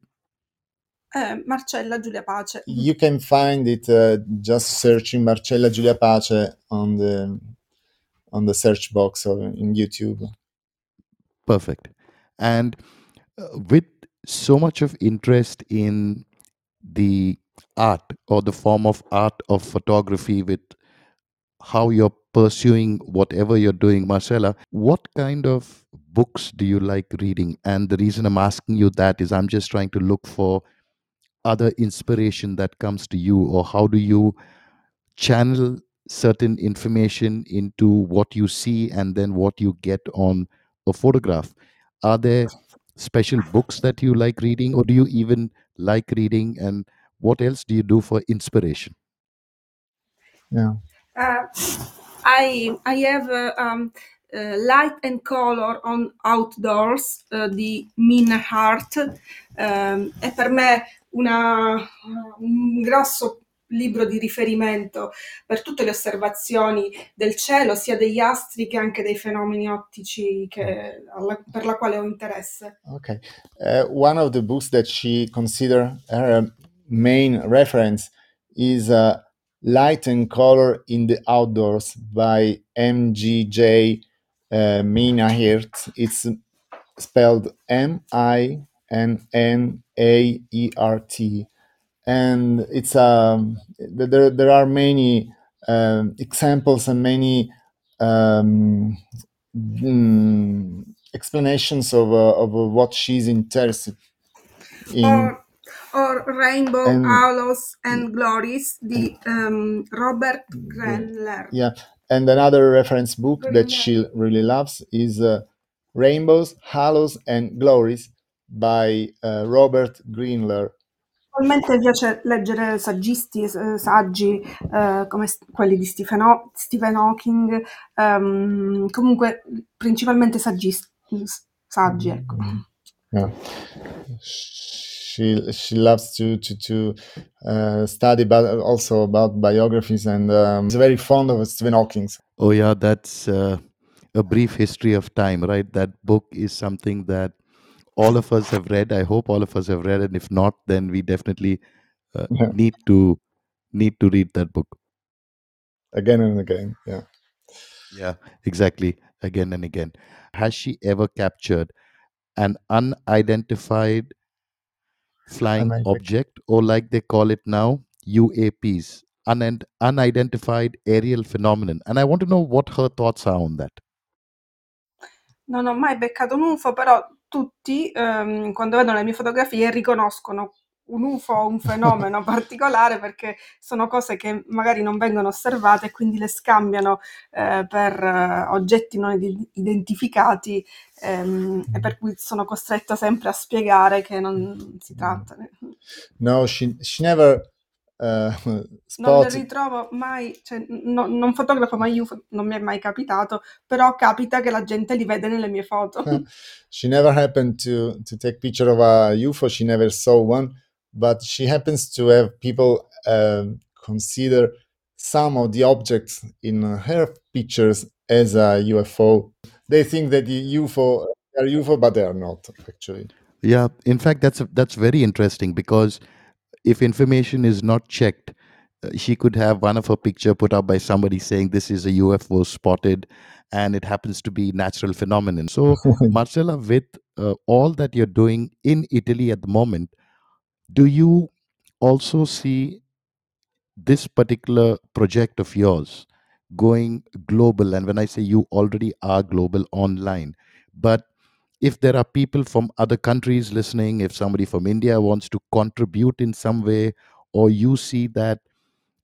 Eh, Marcella Giulia Pace. You can find it uh, just searching Marcella Giulia Pace on the on the search box or in YouTube. Perfect. And uh, with so much of interest in the art or the form of art of photography, with how you're pursuing whatever you're doing, Marcella, what kind of books do you like reading? And the reason I'm asking you that is I'm just trying to look for other inspiration that comes to you, or how do you channel certain information into what you see and then what you get on a photograph? Are there special books that you like reading or do you even like reading? And what else do you do for inspiration Yeah. Uh, I I have uh, um, uh, light and color on outdoors uh, di Mina Hart um, è per me una, un grosso libro di riferimento per tutte le osservazioni del cielo, sia degli astri che anche dei fenomeni ottici che- alla- per la quale ho interesse. Okay. Uh, one of the books that she considered her main reference is uh, Light and Color in the Outdoors by MGJ uh, Minnaert. It's spelled M I N N A E R T. And it's um, there, there are many um, examples and many um, mm, explanations of, uh, of what she's interested in. Or Rainbow And- Halos and Glories di um, Robert Grenler. Yeah, and another reference book Very that she really loves is uh, Rainbows, Halos, and Glories by uh, Robert Greenler. Attualmente piace leggere saggisti, saggi eh, come quelli di Stephen, Haw- Stephen Hawking, ehm, comunque principalmente saggisti, saggi, ecco. Yeah, she she loves to to to uh, study, but also about biographies, and um, is very fond of Stephen Hawking. oh yeah that's uh, a brief history of time right that book is something that all of us have read i hope all of us have read and if not then we definitely uh, [laughs] Yeah. need to need to read that book Again and again. Yeah. Yeah, exactly. Again and again. Has she ever captured an unidentified flying Unidentified. object, or like they call it now, UAPs, unid- unidentified aerial phenomenon. And I want to know what her thoughts are on that. Non ho mai beccato un UFO, però tutti, ehm, quando vedono le mie fotografie riconoscono un UFO o un fenomeno [laughs] particolare perché sono cose che magari non vengono osservate e quindi le scambiano eh, per eh, oggetti non id- identificati ehm, e per cui sono costretta sempre a spiegare che non si tratta. No, she she never uh, Non le ritrovo mai, cioè, no- non fotografo mai UFO, non mi è mai capitato, però capita che la gente li vede nelle mie foto. [laughs] she never happened to to take picture of a UFO. She never saw one, but she happens to have people um, consider some of the objects in her pictures as a UFO. They think that the UFO are UFO, but they are not actually. Yeah, in fact, that's that's very interesting because if information is not checked, uh, she could have one of her picture put up by somebody saying this is a UFO spotted, and it happens to be natural phenomenon. So, [laughs] Marcella, with uh, all that you're doing in Italy at the moment, do you also see this particular project of yours going global? And when I say you already are global online, but if there are people from other countries listening, if somebody from India wants to contribute in some way, or you see that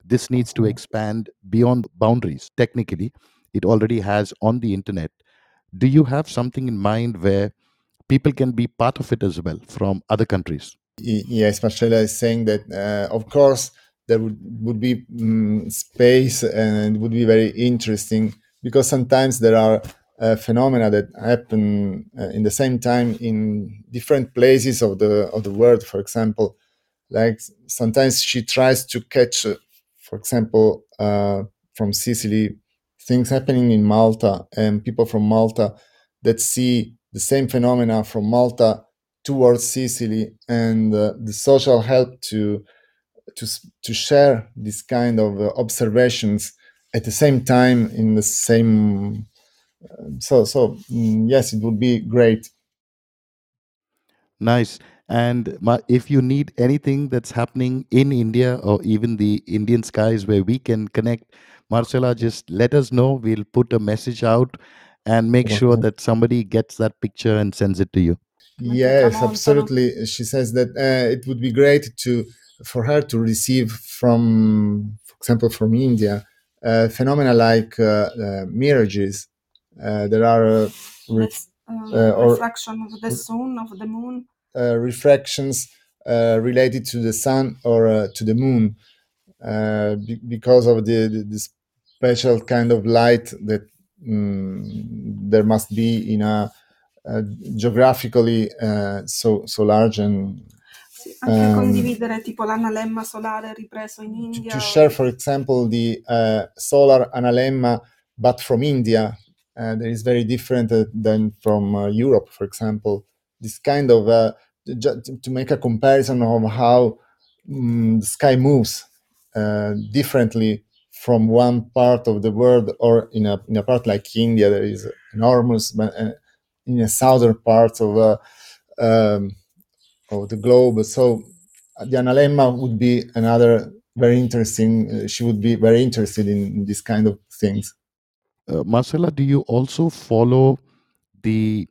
this needs to mm-hmm. expand beyond boundaries, technically, it already has on the internet. Do you have something in mind where people can be part of it as well from other countries? Yes, Marcella is saying that, uh, of course, there would, would be mm, space and it would be very interesting because sometimes there are uh, phenomena that happen uh, in the same time in different places of the of the world. For example, like sometimes she tries to catch, uh, for example, uh, from Sicily, things happening in Malta and people from Malta that see the same phenomena from Malta towards Sicily and uh, the social help to to to share this kind of uh, observations at the same time in the same so so mm, yes it would be great Nice. And if you need anything that's happening in India or even the Indian skies where we can connect, Marcella, just let us know. We'll put a message out and make sure that somebody gets that picture and sends it to you. Yes absolutely. She says that uh, it would be great to for her to receive from for example from india uh, phenomena like uh, uh, mirages uh, there are uh, re- Ref- uh, uh, or- reflection of the sun, of the moon. uh, refractions uh, related to the sun or uh, to the moon. Uh, be- because of the, the, the special kind of light that mm, there must be in a, uh geographically uh, so so large and anche condividere tipo l'analemma solare ripreso in to, India. to o- share for example the uh, solar analemma but from india uh, that is very different uh, than from uh, europe for example this kind of uh, to make a comparison of how mm, the sky moves uh, differently from one part of the world or in a, in a part like india that is enormous but uh, in the southern part of uh, um, of the globe so uh, the analemma would be another very interesting uh, she would be very interested in this kind of things Uh, Marcella, do you also follow the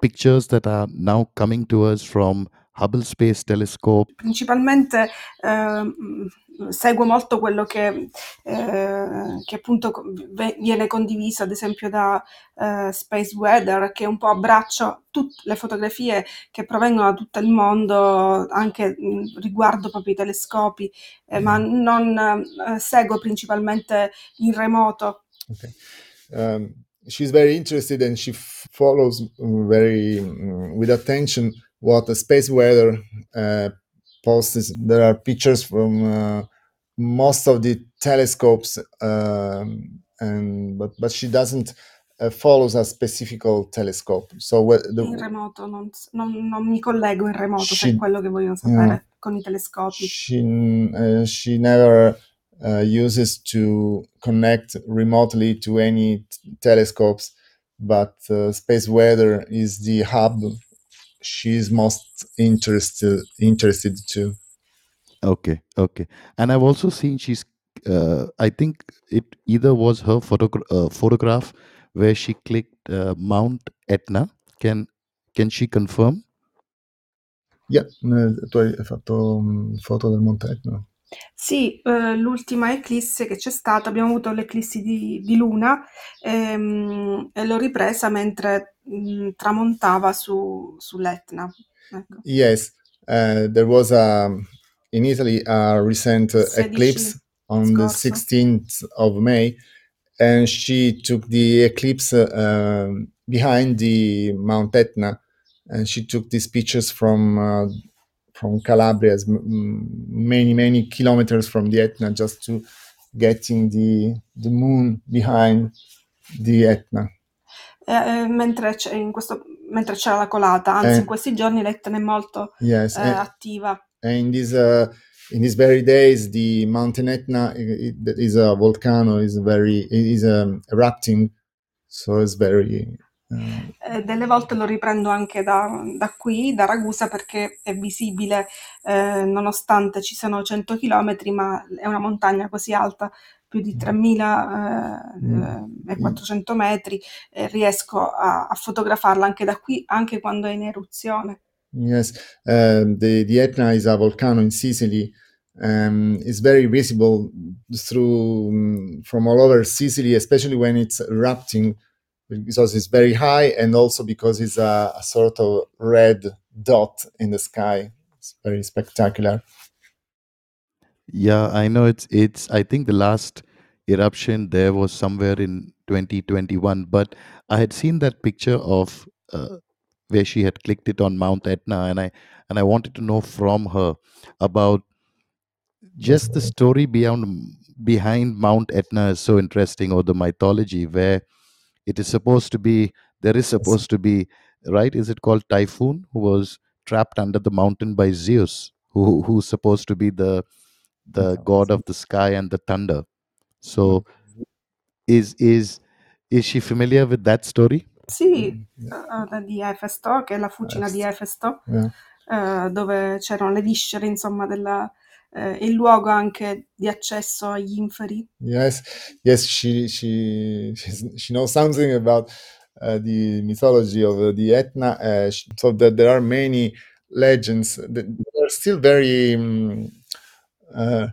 pictures that are now coming to us from Hubble Space Telescope? Principalmente ehm, seguo molto quello che, eh, che appunto viene condiviso ad esempio da eh, Space Weather che un po' abbraccia tutte le fotografie che provengono da tutto il mondo anche mh, riguardo proprio i telescopi, eh, ma non eh, seguo principalmente in remoto. okay um, she's very interested and she f- follows uh, very mm, with attention what the space weather uh, posts there are pictures from uh, most of the telescopes um, and but but she doesn't uh, follows a specific telescope. So what the, In remoto, non, non- non mi collego in remoto Ci- è quello che vogliono sapere con i telescopi. she uh, she never uh, uses to connect remotely to any telescopes but uh, space weather is the hub she's most interested interested to. Okay, okay. And I've also seen she's, uh, I think it either was her photogra- uh, photograph where she clicked uh, Mount Etna. Can can she confirm? Yeah, tu hai fatto foto del Monte Etna. Sì, eh, l'ultima eclisse che c'è stata, abbiamo avuto l'eclissi di, di luna ehm, e l'ho ripresa mentre mh, tramontava su, sull'Etna. Ecco. Yes, uh, there was a in Italy a recent uh, 16 eclipse on the scorso. 16th of May, and she took the eclipse um, behind the Mount Etna, and she took these pictures from uh, from Calabria, as m- m- many many kilometers from the Etna, just to getting the the moon behind the Etna. Eh, eh, mentre, c'è, in questo, mentre c'era la colata, anzi Eh. in questi giorni l'Etna è molto Yes, eh, and- attiva. and in these uh, in these very days the mountain etna i- i- that is a volcano is very is um, erupting so it's very Eh, delle volte lo riprendo anche da, da qui, da Ragusa, perché è visibile eh, nonostante ci siano 100 km, ma è una montagna così alta, più di 3.400 metri, e riesco a, a fotografarla anche da qui, anche quando è in eruzione. yes. Um, the the etna is a volcano in sicily. Um, it's very visible through from all over sicily especially when it's erupting because it's very high and also because it's a, a sort of red dot in the sky. It's very spectacular. Yeah, I know it's it's I think the last eruption there was somewhere in 2021, but I had seen that picture of uh, where she had clicked it on Mount Etna and I and I wanted to know from her about just the story beyond behind Mount Etna is so interesting or the mythology where it is supposed to be there is supposed to be right? Is it called Typhon who was trapped under the mountain by Zeus who who's supposed to be the the god of the sky and the thunder. So is is is she familiar with that story? Sì, eh, di Efesto, che è la fucina di Efesto, yeah. eh, dove c'erano le viscere, insomma, della, eh, il luogo anche di accesso agli inferi. Yes, yes, she she she knows something about uh, the mythology of the Etna. Uh, so that there are many legends that are still very um, uh,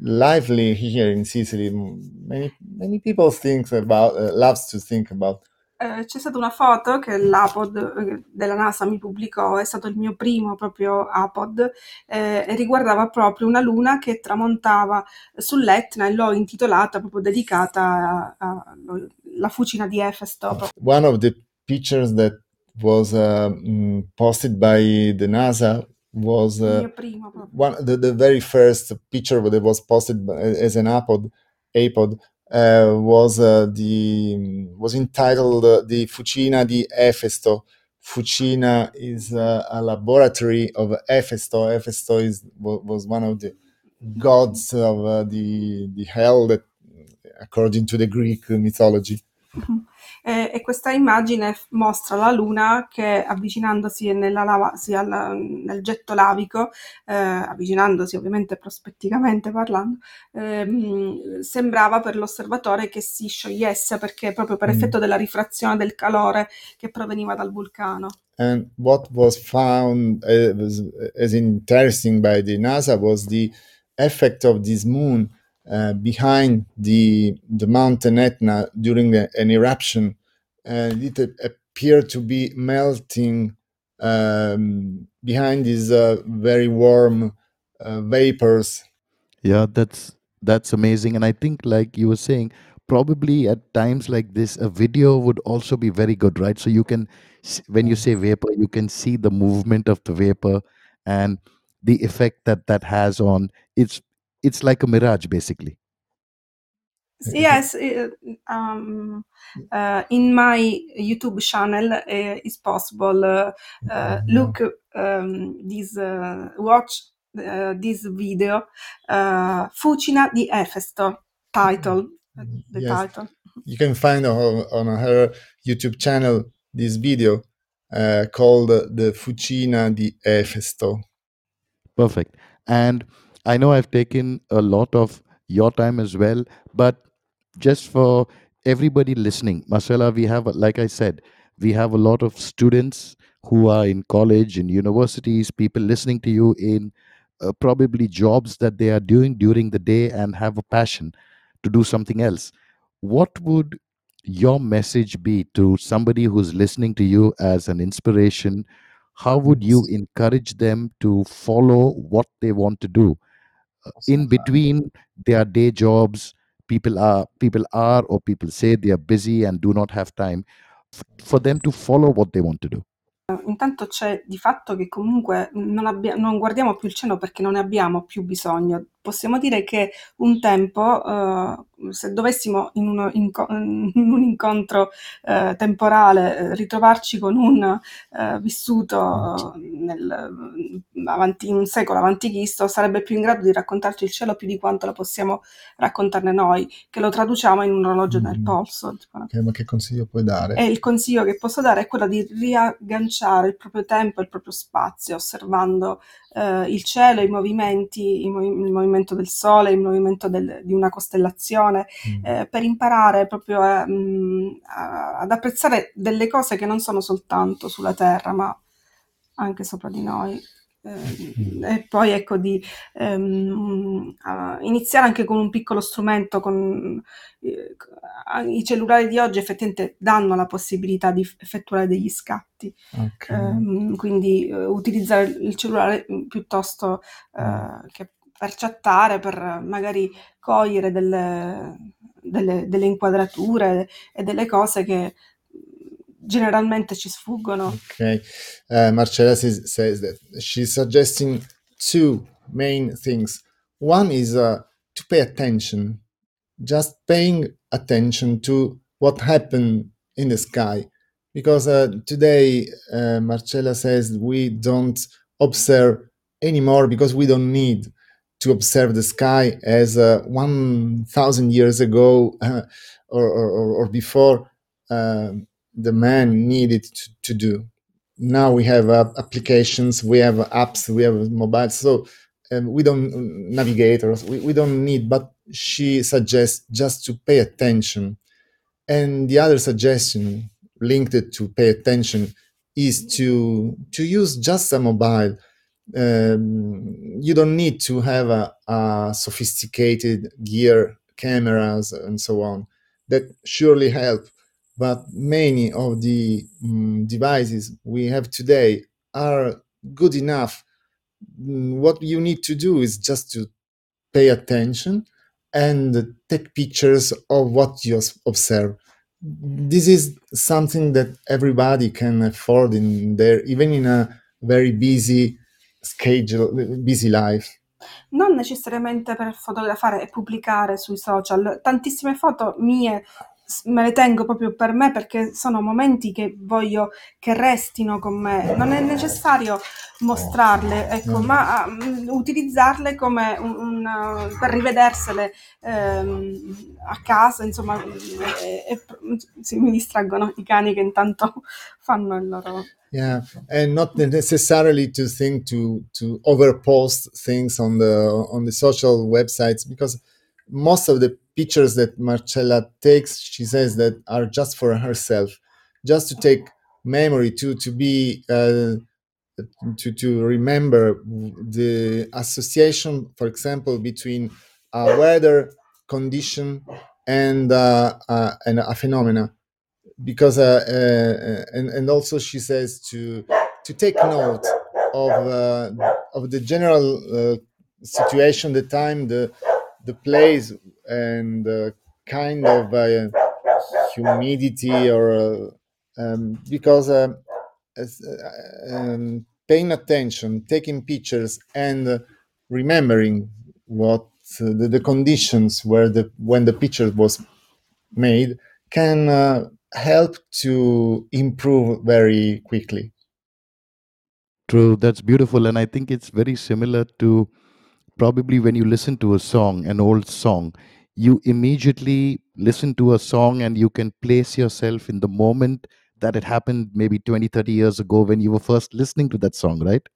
lively here in Sicily. Many many people think about loves to think about. Eh, c'è stata una foto che l'APOD eh, della NASA mi pubblicò, è stato il mio primo proprio APOD, eh, e riguardava proprio una luna che tramontava sull'Etna e l'ho intitolata proprio dedicata alla fucina di Efesto. One of the pictures that was uh, mm, posted by the NASA was Il uh, mio primo proprio. one the, the very first picture that was posted as an apod apod was uh, the was entitled uh, the Fucina di Efesto. Fucina is uh, a laboratory of Efesto. Efesto is was one of the gods of uh, the the hell that, according to the Greek mythology. Eh, e questa immagine mostra la luna che avvicinandosi nella lava, sì, al- nel getto lavico, eh, avvicinandosi ovviamente prospetticamente parlando, ehm, sembrava per l'osservatore che si sciogliesse perché proprio per Mm. effetto della rifrazione del calore che proveniva dal vulcano. And what was found uh, was, as interesting by the NASA was the effect of this moon uh, behind the the mountain Etna during the, an eruption, and it a- appeared to be melting um, behind these uh, very warm uh, vapors. yeah that's that's amazing and i think like you were saying probably at times like this a video would also be very good right so you can when you say vapor you can see the movement of the vapor and the effect that that has on it's it's like a mirage basically Yes, eh, um, uh, in my YouTube channel uh, it's possible. Uh, uh, look um, this uh, watch uh, this video uh, Fucina di Efesto title uh, the Yes. title You can find on, on her YouTube channel this video, uh, called the Fucina di Efesto. Perfect. And I know I've taken a lot of your time as well, but just for everybody listening, Marcella, we have, like I said, we have a lot of students who are in college, in universities, people listening to you in uh, probably jobs that they are doing during the day and have a passion to do something else. What would your message be to somebody who's listening to you as an inspiration? How would you encourage them to follow what they want to do? In between their day jobs people are people are or people say they are busy and do not have time f- for them to follow what they want to do Intanto c'è di fatto che comunque non, abbia- non guardiamo più il cielo perché non ne abbiamo più bisogno. Possiamo dire che un tempo, eh, se dovessimo in, uno inco- in un incontro eh, temporale eh, ritrovarci con un eh, vissuto nel, avanti, un secolo avanti Cristo, sarebbe più in grado di raccontarci il cielo più di quanto lo possiamo raccontarne noi, che lo traduciamo in un orologio nel Mm. polso. tipo? Ok, ma che consiglio puoi dare? E il consiglio che posso dare è quello di riagganciare il proprio tempo e il proprio spazio, osservando eh, il cielo, i movimenti, i movi- il movimento del sole, il movimento del- di una costellazione, Mm. eh, per imparare proprio a, mm, a- ad apprezzare delle cose che non sono soltanto sulla Terra, ma anche sopra di noi. Eh, e poi ecco di ehm, a iniziare anche con un piccolo strumento, con eh, i cellulari di oggi effettivamente danno la possibilità di effettuare degli scatti, Ok. Ehm, quindi eh, utilizzare il cellulare piuttosto eh, che per chattare, per magari cogliere delle, delle- delle inquadrature e delle cose che generalmente ci sfuggono. Okay. Uh, Marcella says, says that she's suggesting two main things. One is uh, to pay attention, just paying attention to what happened in the sky. Because uh, today, uh, Marcella says we don't observe anymore because we don't need to observe the sky as uh, 1,000 years ago [laughs] or, or, or before. um the man needed to, to do. Now we have uh, applications, we have apps, we have mobile, so um, we don't navigators, we, we don't need. But she suggests just to pay attention. And the other suggestion linked to pay attention is to to use just a mobile. Um, you don't need to have a, a sophisticated gear, cameras, and so on. That surely help but many of the mm, devices we have today are good enough. Mm, What you need to do is just to pay attention and take pictures of what you observe. This is something that everybody can afford in their, even in a very busy schedule, busy life. non necessariamente per fotografare e pubblicare sui social. Tantissime foto mie me le tengo proprio per me perché sono momenti che voglio che restino con me. Non è necessario mostrarle, ecco, Mm. ma mm, utilizzarle come un, un, per rivedersele ehm, a casa, insomma, e, e- sì, mi distraggono i cani che intanto [laughs] fanno il loro... Yeah, and not necessarily to think to to overpost things on the on the social websites because most of the pictures that Marcella takes, she says that are just for herself, just to take memory, to to be uh, to to remember the association, for example, between a weather condition and uh, uh, and a phenomena. Because uh, uh, and and also she says to to take note of uh, of the general uh, situation, the time, the the place, and the kind of uh, humidity or uh, um, because um, as, uh, um, paying attention, taking pictures, and uh, remembering what uh, the, the conditions where the when the picture was made can uh, help to improve very quickly. True, that's beautiful. And I think it's very similar to probably when you listen to a song, an old song, you immediately listen to a song and you can place yourself in the moment that it happened maybe 20, 30 years ago when you were first listening to that song, right?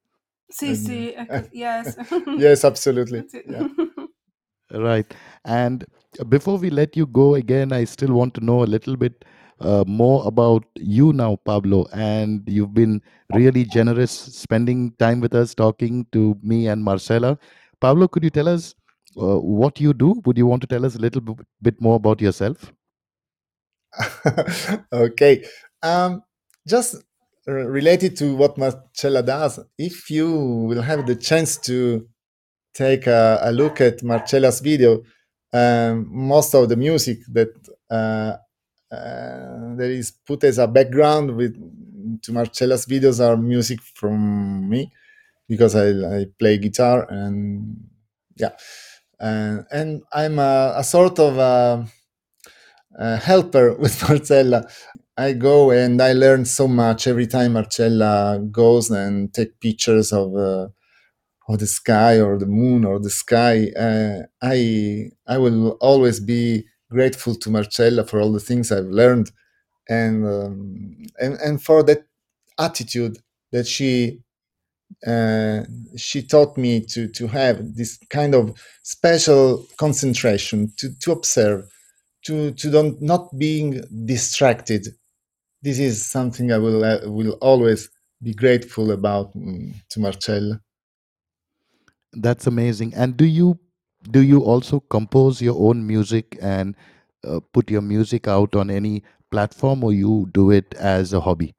Sì, sì, ecco, yes. [laughs] yes, absolutely. Yeah. [laughs] Right. And before we let you go again, I still want to know a little bit uh, more about you now, Pablo. And you've been really generous spending time with us, talking to me and Marcella. Pablo, could you tell us uh, what you do? Would you want to tell us a little b- bit more about yourself? [laughs] okay. Um, just related to what Marcella does, if you will have the chance to take a, a look at Marcella's video, um, most of the music that uh, uh, that is put as a background with to Marcella's videos are music from me because I, I play guitar and yeah, and and I'm a, a sort of a, a helper [laughs] with Marcella. I go and I learn so much every time Marcella goes and take pictures of uh, of the sky or the moon or the sky. Uh, I I will always be grateful to Marcella for all the things I've learned and um, and and for that attitude that she uh, she taught me to to have this kind of special concentration to to observe to to don't not being distracted this is something i will uh, will always be grateful about mm, to marcella That's amazing. And do you do you also compose your own music and uh, put your music out on any platform, or you do it as a hobby?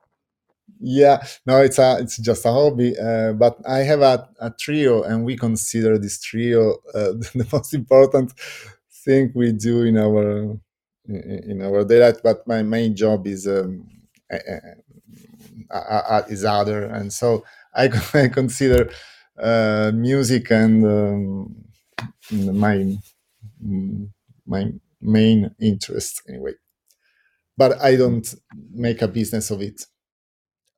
Yeah no it's a it's just a hobby uh, but i have a, a trio and we consider this trio uh, [laughs] the most important thing we do in our in our life but my main job is um, uh, is other and so i, [laughs] I consider uh, music and um, my my main interest anyway. But i don't make a business of it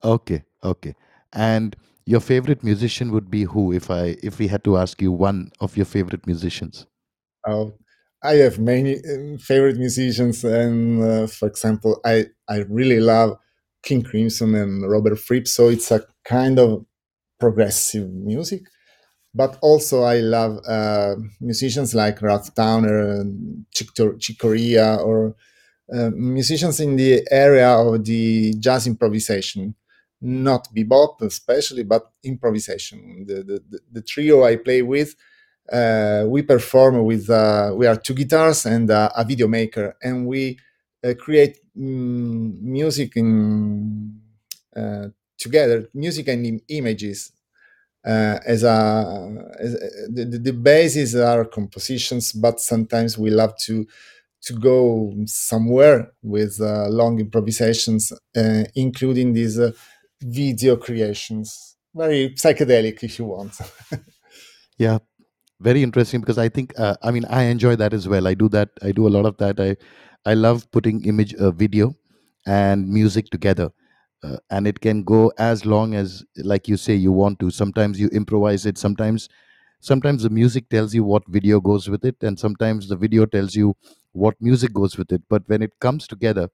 Okay, okay. And your favorite musician would be who if I if we had to ask you one of your favorite musicians? Oh, I have many um, favorite musicians, and uh, for example, I I really love King Crimson and Robert Fripp. So it's a kind of progressive music, but also I love uh, musicians like Ralph Towner, and Chick, Chick Corea, or uh, musicians in the area of the jazz improvisation, not bebop especially, but improvisation. The the, the, trio I play with uh, we perform with uh, we are two guitars and uh, a video maker and we uh, create mm, music in uh, together music and im- images uh, as a as, the, the the bases are compositions but sometimes we love to to go somewhere with long improvisations including these video creations very psychedelic if you want [laughs] Yeah, very interesting because I think uh, I mean I enjoy that as well. I do that. I do a lot of that. I I love putting image, uh, video, and music together, uh, and it can go as long as like you say you want to. Sometimes you improvise it. Sometimes sometimes the music tells you what video goes with it, and sometimes the video tells you what music goes with it. But when it comes together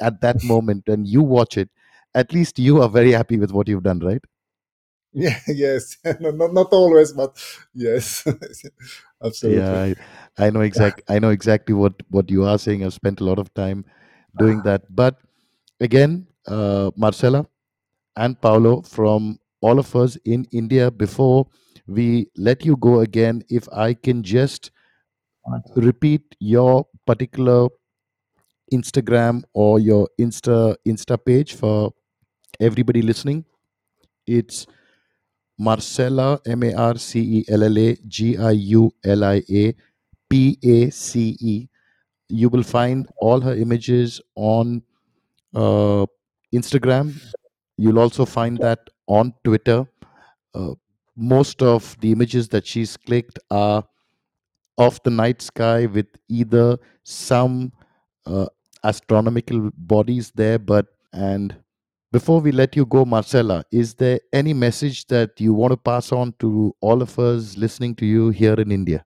at that [laughs] moment and you watch it, at least you are very happy with what you've done, right? Yeah, [laughs] yes. [laughs] not, not always, but yes, [laughs] absolutely. Yeah, I, I know exact. I know exactly what what you are saying. I've spent a lot of time doing that. But again, uh, Marcella and Paolo, from all of us in India, before we let you go again, if I can just repeat your particular Instagram or your Insta Insta page for everybody listening, it's Marcella M A R C E L L A G I U L I A P A C E. You will find all her images on uh, Instagram. You'll also find that on Twitter. Uh, most of the images that she's clicked are of the night sky with either some uh, astronomical bodies there, but and before we let you go, Marcella, is there any message that you want to pass on to all of us listening to you here in India?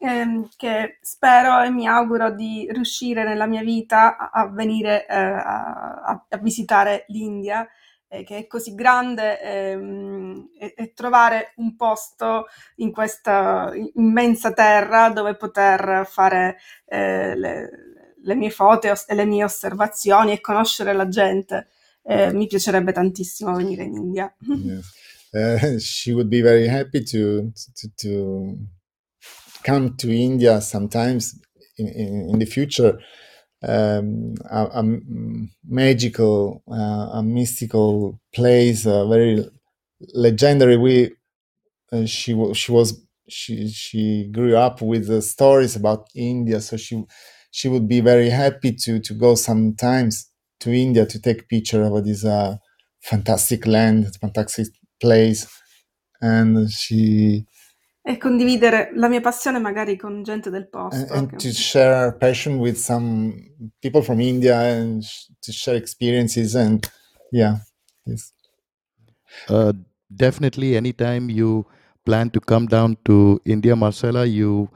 ehm, che spero e mi auguro di riuscire nella mia vita a, venire eh, a, a, visitare l'India, eh, che è così grande, ehm, e, e, trovare un posto in questa immensa terra dove poter fare eh, le, le, mie foto e le mie osservazioni e conoscere la gente. Eh, mi piacerebbe tantissimo venire in India. Yes. Uh, she would be very happy to, to, to come to India sometimes in, in, in the future. Um, a, a, magical, uh, a mystical place, a very legendary. We uh, she she was she she grew up with stories about India, so she she would be very happy to to go sometimes to India to take picture of this uh, fantastic land, fantastic place, and she e condividere la mia passione magari con gente del posto. And, and to share our passion with some people from India and to share experiences and yeah, yes. Uh, definitely, anytime you plan to come down to India, Marcella, you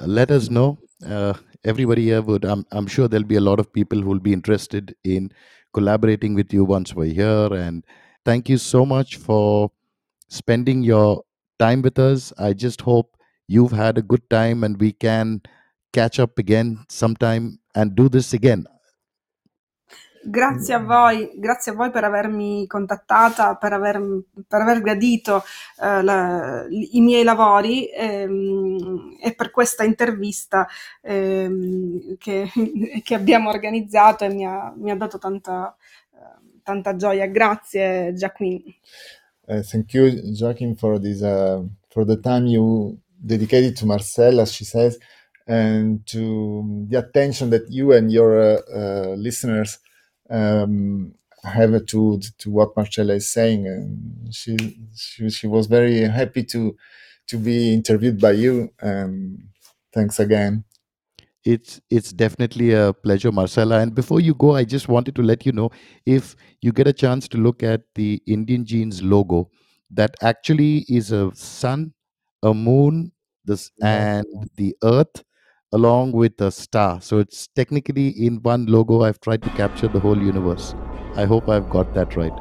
uh, let us know. Uh, everybody here would. I'm, I'm sure there'll be a lot of people who will be interested in collaborating with you once we're here. And thank you so much for spending your time with us. I just hope you've had a good time and we can catch up again sometime and do this again. Grazie a voi, grazie a voi per avermi contattata, per aver, per aver gradito eh, la, i miei lavori ehm, e per questa intervista ehm, che, [laughs] che, abbiamo organizzato e mi ha, mi ha dato tanta, tanta gioia. Grazie Jacqueline. Uh, thank you, Joachim, for this uh, for the time you dedicated to Marcel, as she says, and to the attention that you and your uh, uh listeners um, have to to what Marcella is saying. And she, she she was very happy to to be interviewed by you. And thanks again. It's it's definitely a pleasure, Marcella. And before you go, I just wanted to let you know if you get a chance to look at the Indian Genes logo, that actually is a sun, a moon, this and the earth along with a star. So it's technically in one logo. I've tried to capture the whole universe. I hope I've got that right.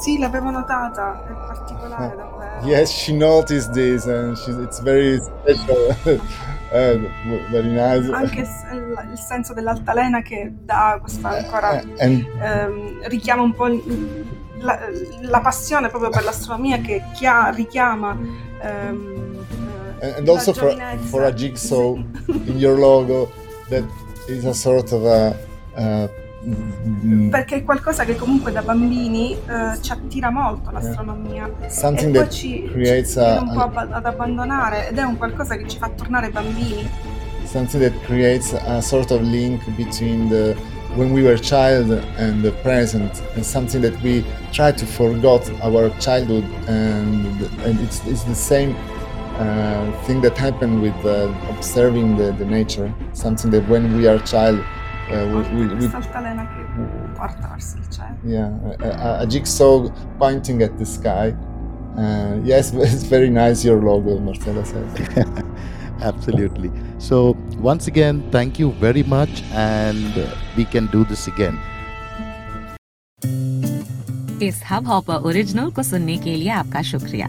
Sì, l'avevo notata, è particolare davvero. Yes, she noticed this and she, it's very special. [laughs] Eh, very nice. Anche il, il senso dell'altalena che dà questa ancora eh, and, ehm, richiama un po' la, la, passione proprio per l'astronomia che chia, richiama ehm, and also for, for a jigsaw in your logo that is a sort of a, a perché è qualcosa che comunque da bambini uh, ci attira molto l'astronomia. Something e poi ci, ci viene un po' ad abbandonare ed è un qualcosa che ci fa tornare bambini. Something that creates a sort of link between the when we were child and the present and something that we try to forget our childhood and, and it's, it's the same uh, thing that happened with uh, observing the, the nature, something that when we are child, uh, we, we, we yeah, a, a, jigsaw pointing at the sky. Uh, yes, [laughs] it's very nice your logo, Marcella says. [laughs] Absolutely. So once again, thank you very much, and we can do this again. इस Hubhopper original को सुनने के लिए आपका शुक्रिया